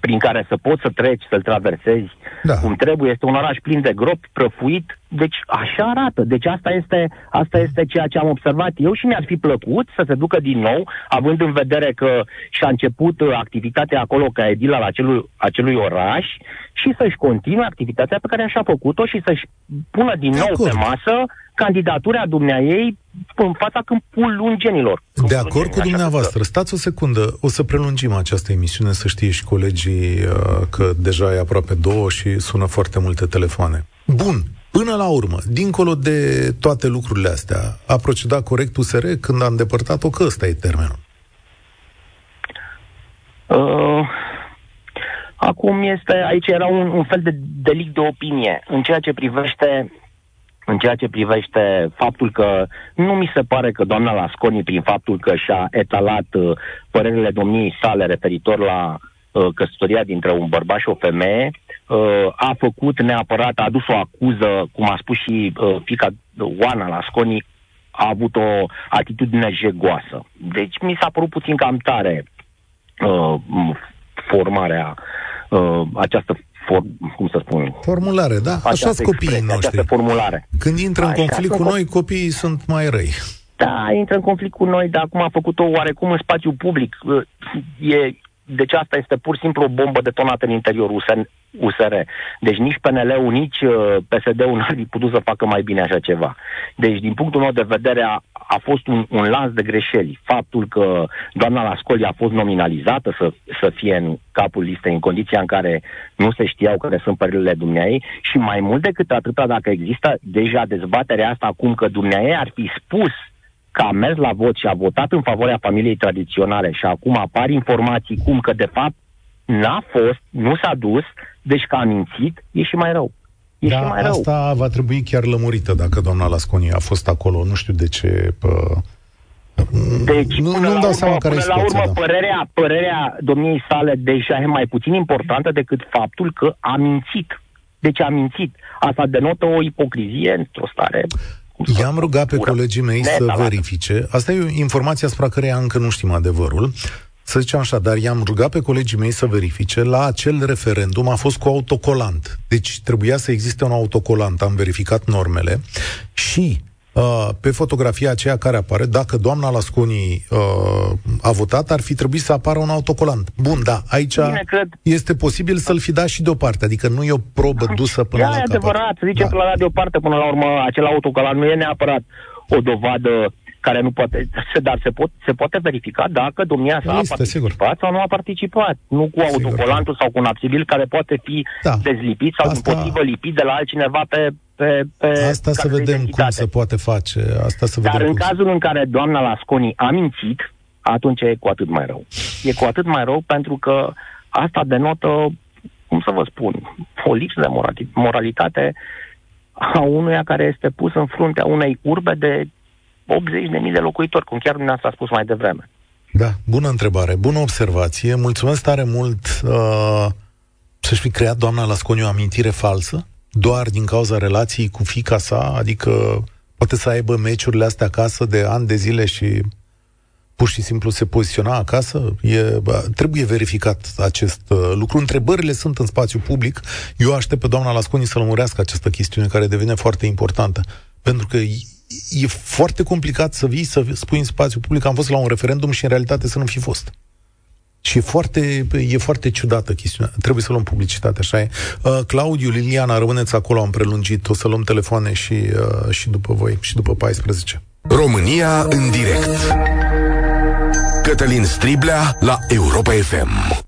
prin care să poți să treci, să-l traversezi da. cum trebuie. Este un oraș plin de gropi, prăfuit. Deci așa arată. Deci asta este, asta este ceea ce am observat eu și mi-ar fi plăcut să se ducă din nou, având în vedere că și-a început activitatea acolo ca edil al acelui, acelui oraș și să-și continue activitatea pe care așa a făcut-o și să-și pună din nou pe masă candidatura dumneaei în fața câmpul lungenilor. De acord cu dumneavoastră. Stați o secundă. O să prelungim această emisiune, să știe și colegii uh, că deja e aproape două și sună foarte multe telefoane. Bun. Până la urmă, dincolo de toate lucrurile astea, a procedat corect USR când a îndepărtat-o, că ăsta e termenul? Uh, acum este, aici era un, un fel de delict de opinie în ceea ce privește în ceea ce privește faptul că nu mi se pare că doamna Lasconi, prin faptul că și-a etalat uh, părerile domniei sale referitor la uh, căsătoria dintre un bărbat și o femeie, uh, a făcut neapărat, a adus o acuză, cum a spus și uh, fica Oana Lasconi, a avut o atitudine jegoasă. Deci mi s-a părut puțin cam tare uh, formarea, uh, această for, cum să spun... Formulare, da. Așa sunt copiii noștri. formulare. Când intră în Așa conflict cu noi, copiii sunt mai răi. Da, intră în conflict cu noi, dar acum a făcut-o oarecum în spațiu public. E, deci asta este pur și simplu o bombă detonată în interiorul USR. Deci nici PNL-ul, nici uh, PSD-ul <laughs> n-ar fi putut să facă mai bine așa ceva. Deci, din punctul meu de vedere, a, a fost un, un lans de greșeli. Faptul că doamna Lascoli a fost nominalizată să, să fie în capul listei în condiția în care nu se știau care sunt părerile dumneai și mai mult decât atâta, dacă există deja dezbaterea asta acum că dumneai ar fi spus că a mers la vot și a votat în favoarea familiei tradiționale și acum apar informații cum că de fapt n-a fost, nu s-a dus, deci că a mințit, e și mai rău. E da, și mai asta rău. va trebui chiar lămurită dacă doamna Lasconi a fost acolo, nu știu de ce... Pă... Deci, nu, nu-mi dau seama care până la urmă, da. părerea, părerea domniei sale deja e mai puțin importantă decât faptul că a mințit. Deci a mințit. Asta denotă o ipocrizie într-o stare I-am rugat pe colegii mei să verifice. Asta e o informație asupra căreia încă nu știm adevărul. Să zicem așa, dar i-am rugat pe colegii mei să verifice. La acel referendum a fost cu autocolant. Deci trebuia să existe un autocolant. Am verificat normele și Uh, pe fotografia aceea care apare, dacă doamna Lasconi uh, a votat, ar fi trebuit să apară un autocolant. Bun, da, aici Bine, cred. este posibil să-l fi dat și deoparte, adică nu e o probă dusă până da, la capăt. adevărat, să zicem da. că l-a dat deoparte până la urmă, acel autocolant nu e neapărat o dovadă care nu poate, dar se, pot, se poate verifica dacă domnia sa a participat sigur. sau nu a participat. Nu cu autocolantul sau cu un absibil care poate fi da. dezlipit sau Asta... împotrivă lipit de la altcineva pe pe, pe Asta să vedem cum se poate face. Asta să Dar vedem în cazul în care doamna Lasconi a mințit, atunci e cu atât mai rău. E cu atât mai rău pentru că asta denotă, cum să vă spun, o lipsă de moralitate a unuia care este pus în fruntea unei urbe de 80.000 de locuitori, cum chiar dumneavoastră a spus mai devreme. Da, bună întrebare, bună observație. Mulțumesc tare mult uh, să-și fi creat doamna Lasconi o amintire falsă doar din cauza relației cu fica sa, adică poate să aibă meciurile astea acasă de ani de zile și pur și simplu se poziționa acasă? E, bă, trebuie verificat acest uh, lucru. Întrebările sunt în spațiu public. Eu aștept pe doamna Lasconi să lămurească această chestiune care devine foarte importantă. Pentru că e, e foarte complicat să vii să spui în spațiu public am fost la un referendum și în realitate să nu fi fost. Și e foarte, e foarte ciudată chestiunea. Trebuie să luăm publicitate, așa e. Uh, Claudiu, Liliana, rămâneți acolo, am prelungit. O să luăm telefoane și, uh, și după voi, și după 14. România în direct. Cătălin Striblea la Europa FM.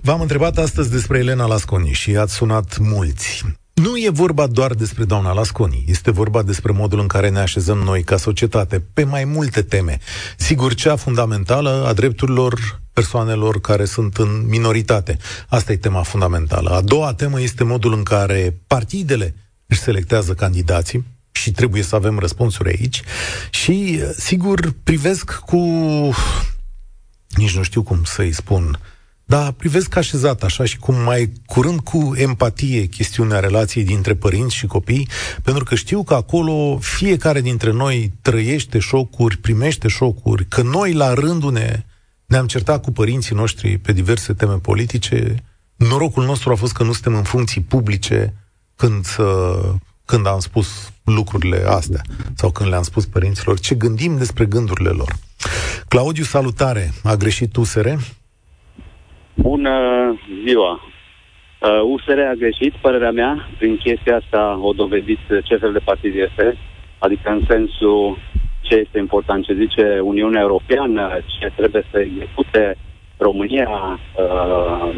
V-am întrebat astăzi despre Elena Lasconi și ați sunat mulți. Nu e vorba doar despre doamna Lasconi, este vorba despre modul în care ne așezăm noi ca societate pe mai multe teme. Sigur, cea fundamentală a drepturilor persoanelor care sunt în minoritate. Asta e tema fundamentală. A doua temă este modul în care partidele își selectează candidații și trebuie să avem răspunsuri aici și, sigur, privesc cu nici nu știu cum să-i spun, dar privesc așezat așa și cum mai curând cu empatie chestiunea relației dintre părinți și copii, pentru că știu că acolo fiecare dintre noi trăiește șocuri, primește șocuri, că noi la rândul ne ne-am certat cu părinții noștri pe diverse teme politice. Norocul nostru a fost că nu suntem în funcții publice când, uh, când am spus lucrurile astea sau când le-am spus părinților ce gândim despre gândurile lor. Claudiu, salutare! A greșit USR? Bună ziua! USR uh, a greșit, părerea mea, prin chestia asta o dovedit ce fel de partid este, adică în sensul ce este important, ce zice Uniunea Europeană, ce trebuie să execute România uh,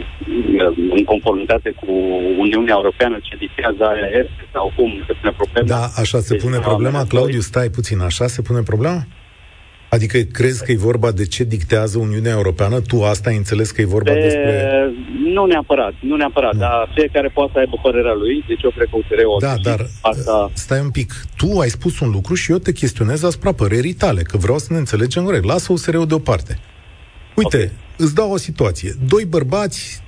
în conformitate cu Uniunea Europeană, ce dictează aia este sau cum se pune problema. Da, așa se pune problema. Claudiu, stai puțin, așa se pune problema? Adică crezi că e vorba de ce dictează Uniunea Europeană? Tu asta ai înțeles că e vorba de... despre... Nu neapărat, nu neapărat, nu. dar fiecare poate să aibă părerea lui, deci eu cred că USR o Da, dar asta... stai un pic. Tu ai spus un lucru și eu te chestionez asupra părerii tale, că vreau să ne înțelegem corect. Lasă USR-ul deoparte. Uite, okay. îți dau o situație. Doi bărbați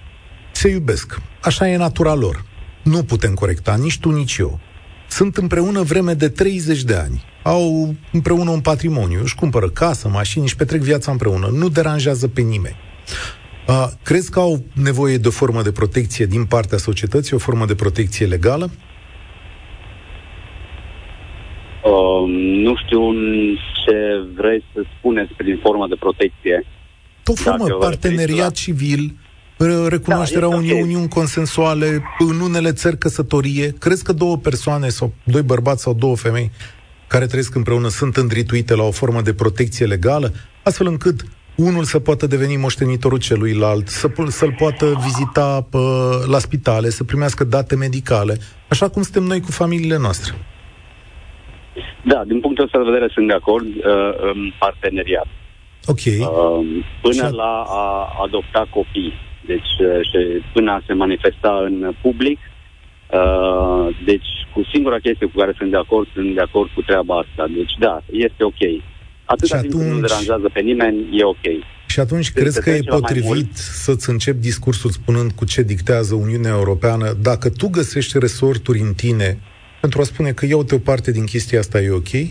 se iubesc. Așa e natura lor. Nu putem corecta, nici tu, nici eu. Sunt împreună vreme de 30 de ani au împreună un patrimoniu, își cumpără casă, mașini, și petrec viața împreună. Nu deranjează pe nimeni. Uh, crezi că au nevoie de o formă de protecție din partea societății, o formă de protecție legală? Uh, nu știu ce vrei să spuneți prin formă de protecție. O formă, parteneriat civil, recunoașterea da, unei okay. uniuni consensuale, în unele țări căsătorie. Crezi că două persoane, sau doi bărbați sau două femei, care trăiesc împreună, sunt îndrituite la o formă de protecție legală, astfel încât unul să poată deveni moștenitorul celuilalt, să, să-l poată vizita pă, la spitale, să primească date medicale, așa cum suntem noi cu familiile noastre. Da, din punctul ăsta de vedere sunt de acord uh, în parteneriat. Ok. Uh, până a... la a adopta copii. Deci, uh, și până a se manifesta în public, uh, deci cu singura chestie cu care sunt de acord, sunt de acord cu treaba asta. Deci, da, este ok. Atâta timp atunci... nu deranjează pe nimeni, e ok. Și atunci Când crezi că e potrivit să-ți începi discursul spunând cu ce dictează Uniunea Europeană, dacă tu găsești resorturi în tine pentru a spune că iau o parte din chestia asta e ok? Uh,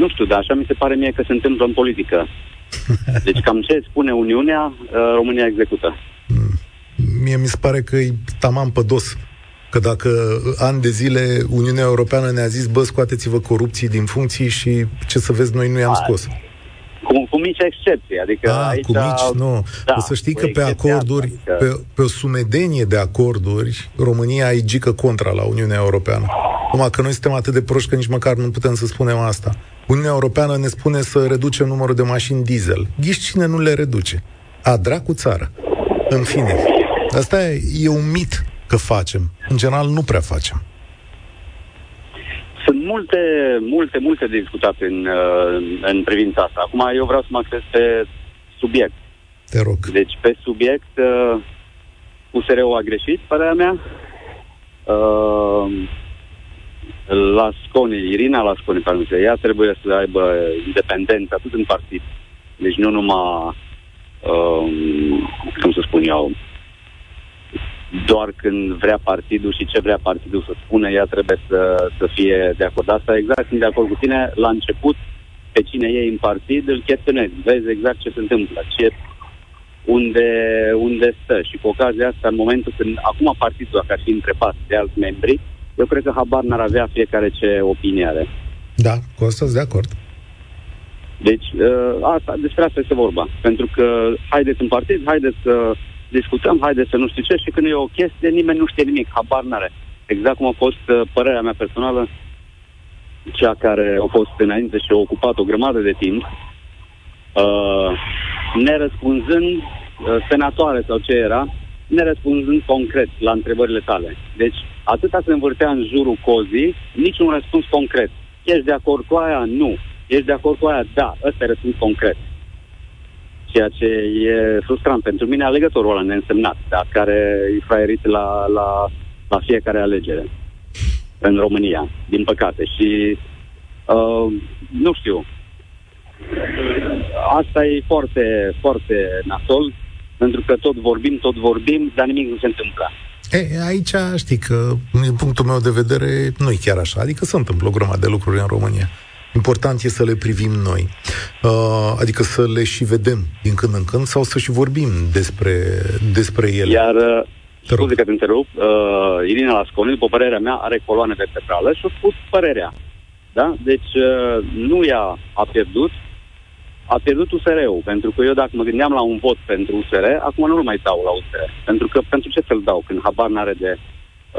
nu știu, dar așa mi se pare mie că se întâmplă în politică. <laughs> Deci cam ce spune Uniunea, uh, România execută. Mm. Mie mi se pare că e tamam pe dos. Că dacă ani de zile Uniunea Europeană ne-a zis, bă, scoateți-vă corupții din funcții și ce să vezi, noi nu i-am scos. Cu, cu mici excepții, adică A, aici... cu mici, nu. Da, o să știi că pe acorduri, adică... pe, pe o sumedenie de acorduri, România îi gică contra la Uniunea Europeană. Numai că noi suntem atât de proști că nici măcar nu putem să spunem asta. Uniunea Europeană ne spune să reducem numărul de mașini diesel. Ghiși cine nu le reduce? A dracu țară. În fine. Asta e, e un mit că facem. În general, nu prea facem. Sunt multe, multe, multe de discutat în, uh, în privința asta. Acum eu vreau să mă acces pe subiect. Te rog. Deci pe subiect uh, USR-ul a greșit, părerea mea. Uh, la Sconi, Irina la Sconi, pentru ea trebuie să aibă independență atât în partid, deci nu numai, uh, cum să spun eu, doar când vrea partidul și ce vrea partidul să spună, ea trebuie să, să fie de acord. Asta exact, sunt de acord cu tine. La început, pe cine e în partid, îl chestionezi, vezi exact ce se întâmplă, ce, unde, unde stă. Și cu ocazia asta, în momentul când acum partidul, dacă ar fi întrebat de alți membri, eu cred că habar n-ar avea fiecare ce opinie are. Da, cu asta sunt de acord. Deci, ă, asta, despre asta este vorba. Pentru că haideți în partid, haideți să discutăm, haide să nu știu ce, și când e o chestie, nimeni nu știe nimic, habar n-are. Exact cum a fost uh, părerea mea personală, cea care a fost înainte și a ocupat o grămadă de timp, uh, nerăspunzând, uh, senatoare sau ce era, nerăspunzând concret la întrebările tale. Deci, atâta se învârtea în jurul cozii, niciun răspuns concret. Ești de acord cu aia? Nu. Ești de acord cu aia? Da. Ăsta e răspuns concret ceea ce e frustrant pentru mine, alegătorul ăla neînsemnat, dar care e fraierit la, la, la fiecare alegere în România, din păcate. Și uh, nu știu, asta e foarte, foarte nasol, pentru că tot vorbim, tot vorbim, dar nimic nu se întâmplă. E, aici știi că, din punctul meu de vedere, nu e chiar așa. Adică se întâmplă o grămadă de lucruri în România. Important e să le privim noi, uh, adică să le și vedem din când în când sau să și vorbim despre, despre ele. Iar, uh, scuze că te întrerup, uh, Irina Lasconi, după părerea mea, are coloane vertebrale și a spus părerea. Da? Deci uh, nu ea a pierdut, a pierdut USR-ul, pentru că eu dacă mă gândeam la un vot pentru USR, acum nu mai dau la USR. Pentru că pentru ce să-l dau când habar n-are de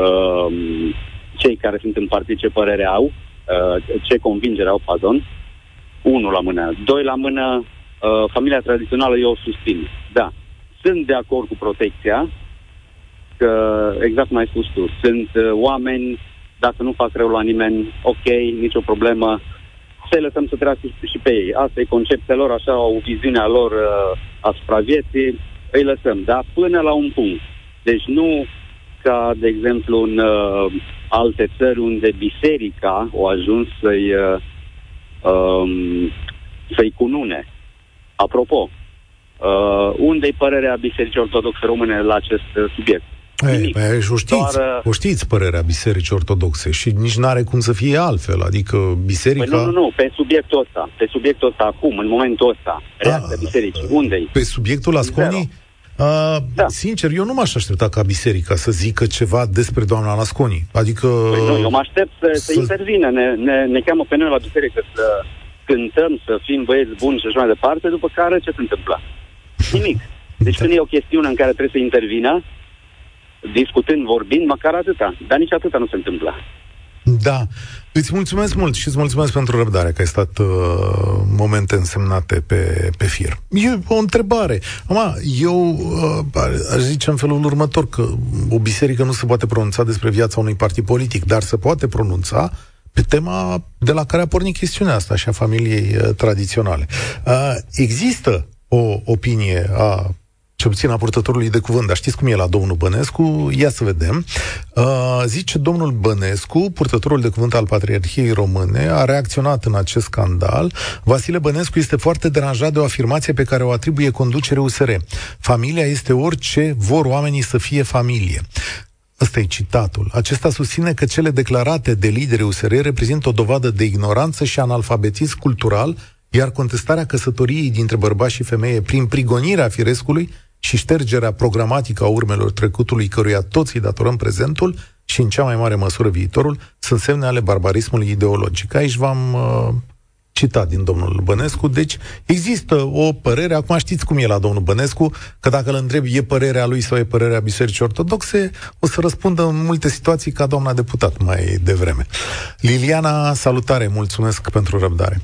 uh, cei care sunt în partid ce părere au, Uh, ce convingere au, pardon, unul la mână. Doi la mână, uh, familia tradițională eu o susțin. Da, sunt de acord cu protecția, că exact cum ai spus tu, sunt uh, oameni, dacă nu fac rău la nimeni, ok, nicio problemă, să lăsăm să treacă și pe ei. Asta e concepția lor, așa o viziune a lor uh, asupra vieții, îi lăsăm, da, până la un punct. Deci nu ca, de exemplu, în uh, alte țări unde biserica a ajuns să-i, uh, um, să-i cunune. Apropo, uh, unde-i părerea Bisericii Ortodoxe Române la acest uh, subiect? Ei, păi, o, știți, Doar, uh, o știți părerea Bisericii Ortodoxe și nici nu are cum să fie altfel, adică biserica... Păi nu, nu, nu, pe subiectul ăsta, pe subiectul ăsta acum, în momentul ăsta, reacția ah, bisericii, unde Pe subiectul Asconii? Uh, da. Sincer, eu nu m-aș aștepta ca biserica să zică ceva despre doamna Lasconi. Adică... Păi nu, eu mă aștept să, să, să intervină. Ne, ne, ne cheamă pe noi la biserică să cântăm, să fim băieți buni și așa mai departe, după care ce se întâmplă? Nimic. Deci da. când e o chestiune în care trebuie să intervină, discutând, vorbind, măcar atâta. Dar nici atâta nu se întâmplă. Da. Îți mulțumesc mult și îți mulțumesc pentru răbdare, că ai stat uh, momente însemnate pe, pe fir. E o întrebare. Acum, eu uh, aș zice în felul următor, că o biserică nu se poate pronunța despre viața unui partid politic, dar se poate pronunța pe tema de la care a pornit chestiunea asta și a familiei uh, tradiționale. Uh, există o opinie a ce puțin a purtătorului de cuvânt, dar știți cum e la domnul Bănescu? Ia să vedem. Uh, zice domnul Bănescu, purtătorul de cuvânt al Patriarhiei Române, a reacționat în acest scandal. Vasile Bănescu este foarte deranjat de o afirmație pe care o atribuie conducere USR. Familia este orice vor oamenii să fie familie. Ăsta e citatul. Acesta susține că cele declarate de lideri USR reprezintă o dovadă de ignoranță și analfabetism cultural, iar contestarea căsătoriei dintre bărbați și femeie prin prigonirea firescului și ștergerea programatică a urmelor trecutului căruia toți îi datorăm prezentul și în cea mai mare măsură viitorul, sunt semne ale barbarismului ideologic. Aici v-am uh, citat din domnul Bănescu, deci există o părere, acum știți cum e la domnul Bănescu, că dacă îl întreb e părerea lui sau e părerea Bisericii Ortodoxe, o să răspundă în multe situații ca doamna deputat mai devreme. Liliana, salutare, mulțumesc pentru răbdare.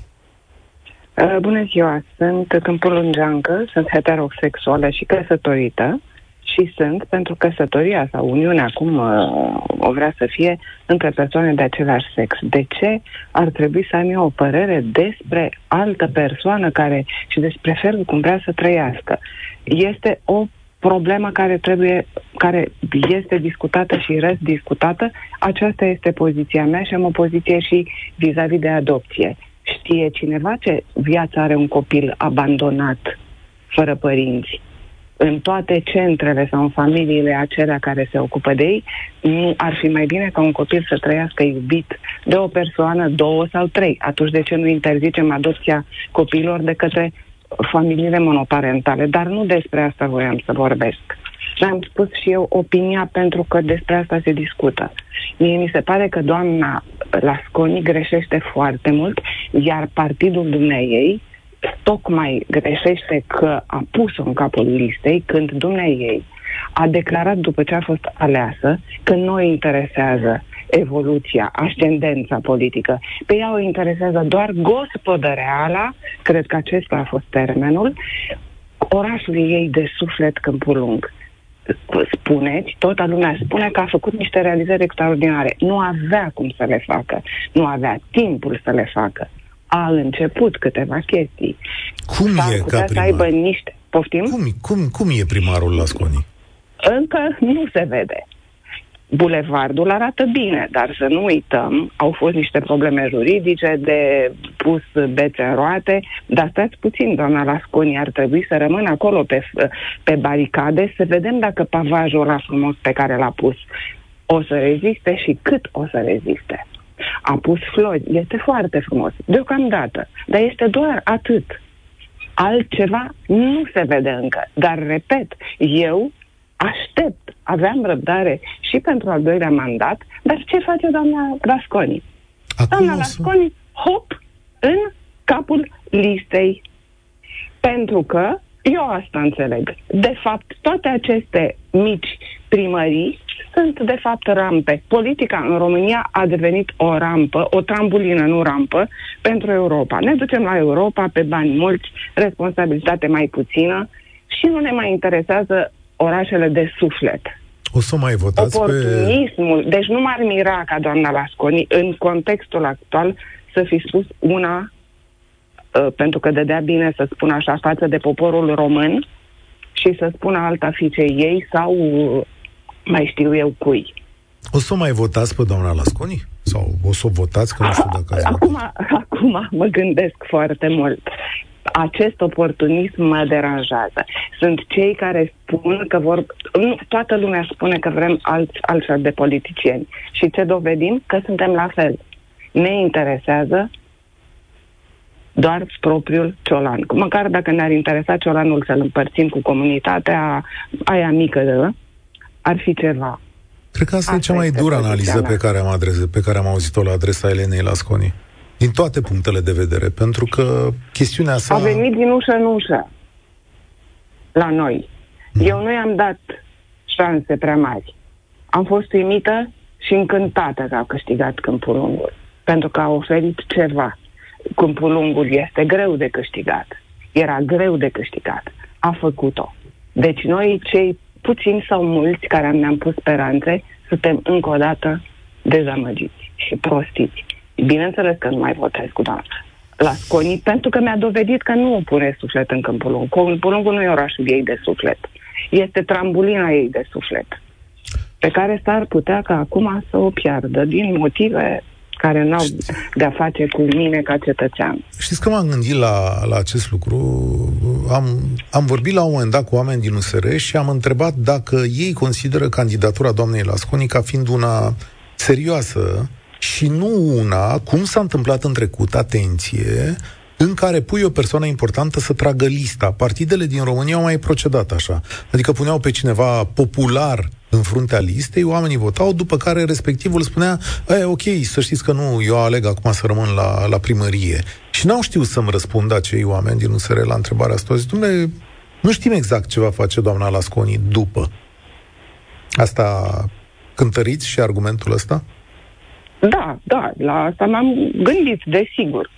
Uh, bună ziua, sunt Câmpul Lungeancă, sunt heterosexuală și căsătorită și sunt pentru căsătoria sau uniunea, cum uh, o vrea să fie, între persoane de același sex. De ce ar trebui să am eu o părere despre altă persoană care și despre felul cum vrea să trăiască? Este o problemă care trebuie, care este discutată și rest discutată. Aceasta este poziția mea și am o poziție și vis-a-vis de adopție. Știe cineva ce viață are un copil abandonat, fără părinți? În toate centrele sau în familiile acelea care se ocupă de ei, nu ar fi mai bine ca un copil să trăiască iubit de o persoană, două sau trei. Atunci de ce nu interzicem adopția copiilor de către familiile monoparentale? Dar nu despre asta voiam să vorbesc. Am spus și eu opinia pentru că despre asta se discută. Mie mi se pare că doamna Lasconi greșește foarte mult, iar partidul dumneiei tocmai greșește că a pus-o în capul listei când dumneiei a declarat după ce a fost aleasă că nu o interesează evoluția, ascendența politică. Pe ea o interesează doar gospodăreala, cred că acesta a fost termenul, orașul ei de suflet Câmpul Lung spuneți, toată lumea spune că a făcut niște realizări extraordinare. Nu avea cum să le facă, nu avea timpul să le facă. A început câteva chestii. Cum S-ar e ca primar? să aibă niște... Poftim? Cum, cum, cum e primarul la Sconi? Încă nu se vede. Bulevardul arată bine, dar să nu uităm, au fost niște probleme juridice de pus bețe în roate, dar stați puțin, doamna Lasconi, ar trebui să rămână acolo pe, pe baricade să vedem dacă pavajul ăla frumos pe care l-a pus o să reziste și cât o să reziste. A pus flori, este foarte frumos, deocamdată, dar este doar atât. Altceva nu se vede încă. Dar, repet, eu aștept, aveam răbdare și pentru al doilea mandat, dar ce face doamna Rasconi? Acum doamna Rasconi, hop, în capul listei. Pentru că, eu asta înțeleg, de fapt, toate aceste mici primării sunt, de fapt, rampe. Politica în România a devenit o rampă, o trambulină, nu rampă, pentru Europa. Ne ducem la Europa pe bani mulți, responsabilitate mai puțină și nu ne mai interesează orașele de suflet. O să mai votați Oportunismul. Pe... Deci nu m-ar mira ca doamna Lasconi, în contextul actual, să fi spus una, uh, pentru că dădea bine să spun așa, față de poporul român și să spună alta fiicei ei sau uh, mai știu eu cui. O să mai votați pe doamna Lasconi? Sau o să o votați, că nu știu dacă ați acum, acum mă gândesc foarte mult acest oportunism mă deranjează. Sunt cei care spun că vor... Nu, toată lumea spune că vrem alți, altfel de politicieni. Și ce dovedim? Că suntem la fel. Ne interesează doar propriul ciolan. Măcar dacă ne-ar interesa ciolanul să-l împărțim cu comunitatea aia mică, de, ar fi ceva. Cred că asta, asta e cea mai dură analiză pe care, am adrese, pe care am auzit-o la adresa Elenei Lasconi. Din toate punctele de vedere, pentru că chestiunea sa... A venit din ușă în ușă la noi. Mm. Eu nu i-am dat șanse prea mari. Am fost uimită și încântată că a câștigat Câmpul Lungul, pentru că a oferit ceva. Câmpul Lungul este greu de câștigat. Era greu de câștigat. A făcut-o. Deci noi, cei puțini sau mulți care ne-am pus speranțe, suntem încă o dată dezamăgiți și prostiți. Bineînțeles că nu mai votez cu doamna la Sconi, pentru că mi-a dovedit că nu o pune suflet în Câmpul Lung. Câmpul Lung nu e orașul ei de suflet. Este trambulina ei de suflet, pe care s-ar putea ca acum să o piardă din motive care nu au de-a face cu mine ca cetățean. Știți că m-am gândit la, la acest lucru? Am, am vorbit la un moment dat cu oameni din USR și am întrebat dacă ei consideră candidatura doamnei Lasconi ca fiind una serioasă și nu una, cum s-a întâmplat în trecut, atenție, în care pui o persoană importantă să tragă lista. Partidele din România au mai procedat așa. Adică puneau pe cineva popular în fruntea listei, oamenii votau, după care respectivul spunea, e, ok, să știți că nu, eu aleg acum să rămân la, la primărie. Și n-au știut să-mi răspundă acei oameni din USR la întrebarea asta. Zic, dumne, nu știm exact ce va face doamna Lasconi după. Asta cântăriți și argumentul ăsta? Da, da, la asta m-am gândit, desigur.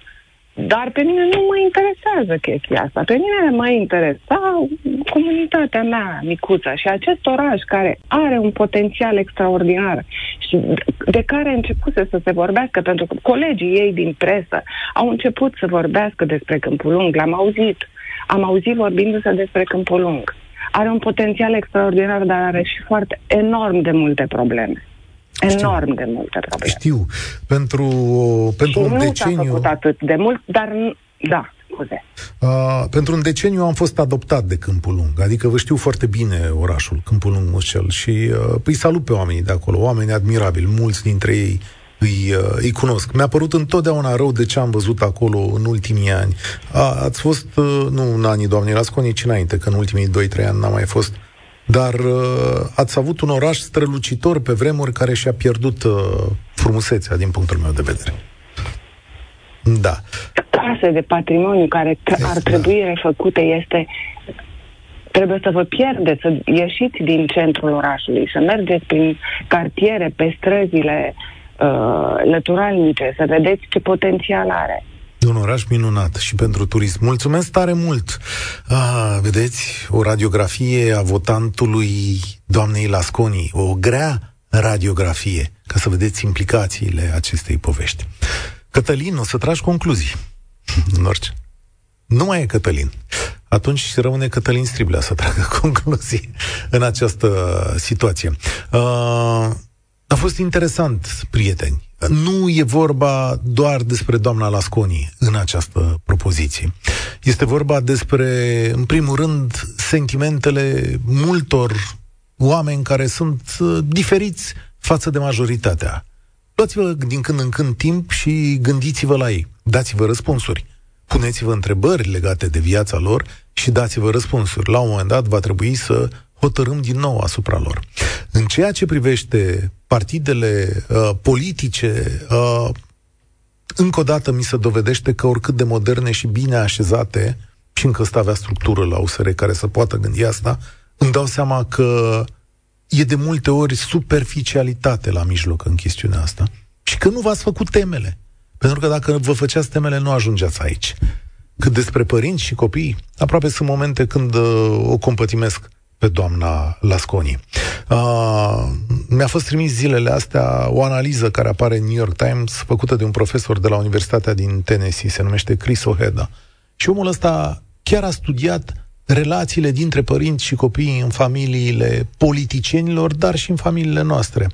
Dar pe mine nu mă interesează chestia asta. Pe mine mă interesa comunitatea mea micuță și acest oraș care are un potențial extraordinar și de care a început să se vorbească, pentru că colegii ei din presă au început să vorbească despre Câmpul Lung, l-am auzit. Am auzit vorbindu-se despre Câmpul Lung. Are un potențial extraordinar, dar are și foarte enorm de multe probleme enorm Știu. de multe probleme. Știu. Pentru, pentru și un nu deceniu... s-a făcut atât de mult, dar da, scuze. Uh, pentru un deceniu am fost adoptat de Câmpul Lung, adică vă știu foarte bine orașul, Câmpul Lung Mușel, și uh, îi salut pe oamenii de acolo, oameni admirabili, mulți dintre ei îi, uh, îi cunosc. Mi-a părut întotdeauna rău de ce am văzut acolo în ultimii ani. A, ați fost, uh, nu în anii doamnei Lasconi, ci înainte, că în ultimii 2-3 ani n-am mai fost dar uh, ați avut un oraș strălucitor pe vremuri care și-a pierdut uh, frumusețea din punctul meu de vedere. Da. Case de patrimoniu care t- ar trebui da. refăcute este trebuie să vă pierdeți, să ieșiți din centrul orașului, să mergeți prin cartiere, pe străzile uh, lăturalnice, să vedeți ce potențial are. E un oraș minunat și pentru turism. Mulțumesc tare mult! Ah, vedeți, o radiografie a votantului doamnei Lasconi, o grea radiografie, ca să vedeți implicațiile acestei povești. Cătălin, o să tragi concluzii. <laughs> În orice. Nu mai e Cătălin. Atunci rămâne Cătălin Striblea să tragă <laughs> concluzii în această situație. Uh, a fost interesant, prieteni. Nu e vorba doar despre doamna Lasconi în această propoziție. Este vorba despre, în primul rând, sentimentele multor oameni care sunt uh, diferiți față de majoritatea. Luați-vă din când în când timp și gândiți-vă la ei. Dați-vă răspunsuri. Puneți-vă întrebări legate de viața lor și dați-vă răspunsuri. La un moment dat va trebui să hotărâm din nou asupra lor. În ceea ce privește partidele uh, politice, uh, încă o dată mi se dovedește că oricât de moderne și bine așezate, și încă ăsta avea structură la USR care să poată gândi asta, îmi dau seama că e de multe ori superficialitate la mijloc în chestiunea asta și că nu v-ați făcut temele. Pentru că dacă vă făceați temele, nu ajungeați aici. Cât despre părinți și copii, aproape sunt momente când uh, o compătimesc pe doamna Lasconi. Uh, mi-a fost trimis zilele astea o analiză care apare în New York Times, făcută de un profesor de la Universitatea din Tennessee, se numește Chris O'Heda. Și omul ăsta chiar a studiat relațiile dintre părinți și copii în familiile politicienilor, dar și în familiile noastre.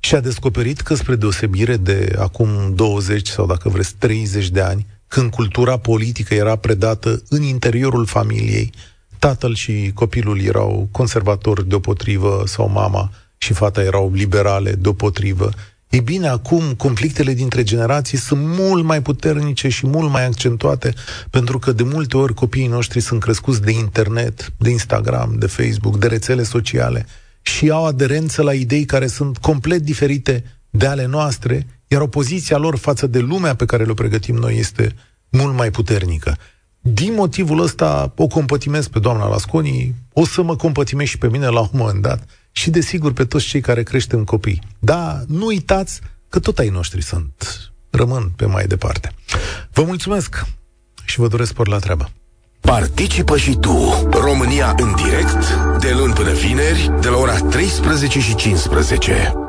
Și a descoperit că, spre deosebire de acum 20 sau, dacă vreți, 30 de ani, când cultura politică era predată în interiorul familiei, tatăl și copilul erau conservatori deopotrivă sau mama și fata erau liberale deopotrivă. Ei bine, acum conflictele dintre generații sunt mult mai puternice și mult mai accentuate, pentru că de multe ori copiii noștri sunt crescuți de internet, de Instagram, de Facebook, de rețele sociale și au aderență la idei care sunt complet diferite de ale noastre, iar opoziția lor față de lumea pe care le pregătim noi este mult mai puternică. Din motivul ăsta o compătimez pe doamna Lasconi, o să mă compătimez și pe mine la un moment dat și desigur pe toți cei care creștem copii. Da, nu uitați că tot ai noștri sunt. Rămân pe mai departe. Vă mulțumesc și vă doresc spor la treabă. Participă și tu, România în direct, de luni până vineri, de la ora 13 și 15.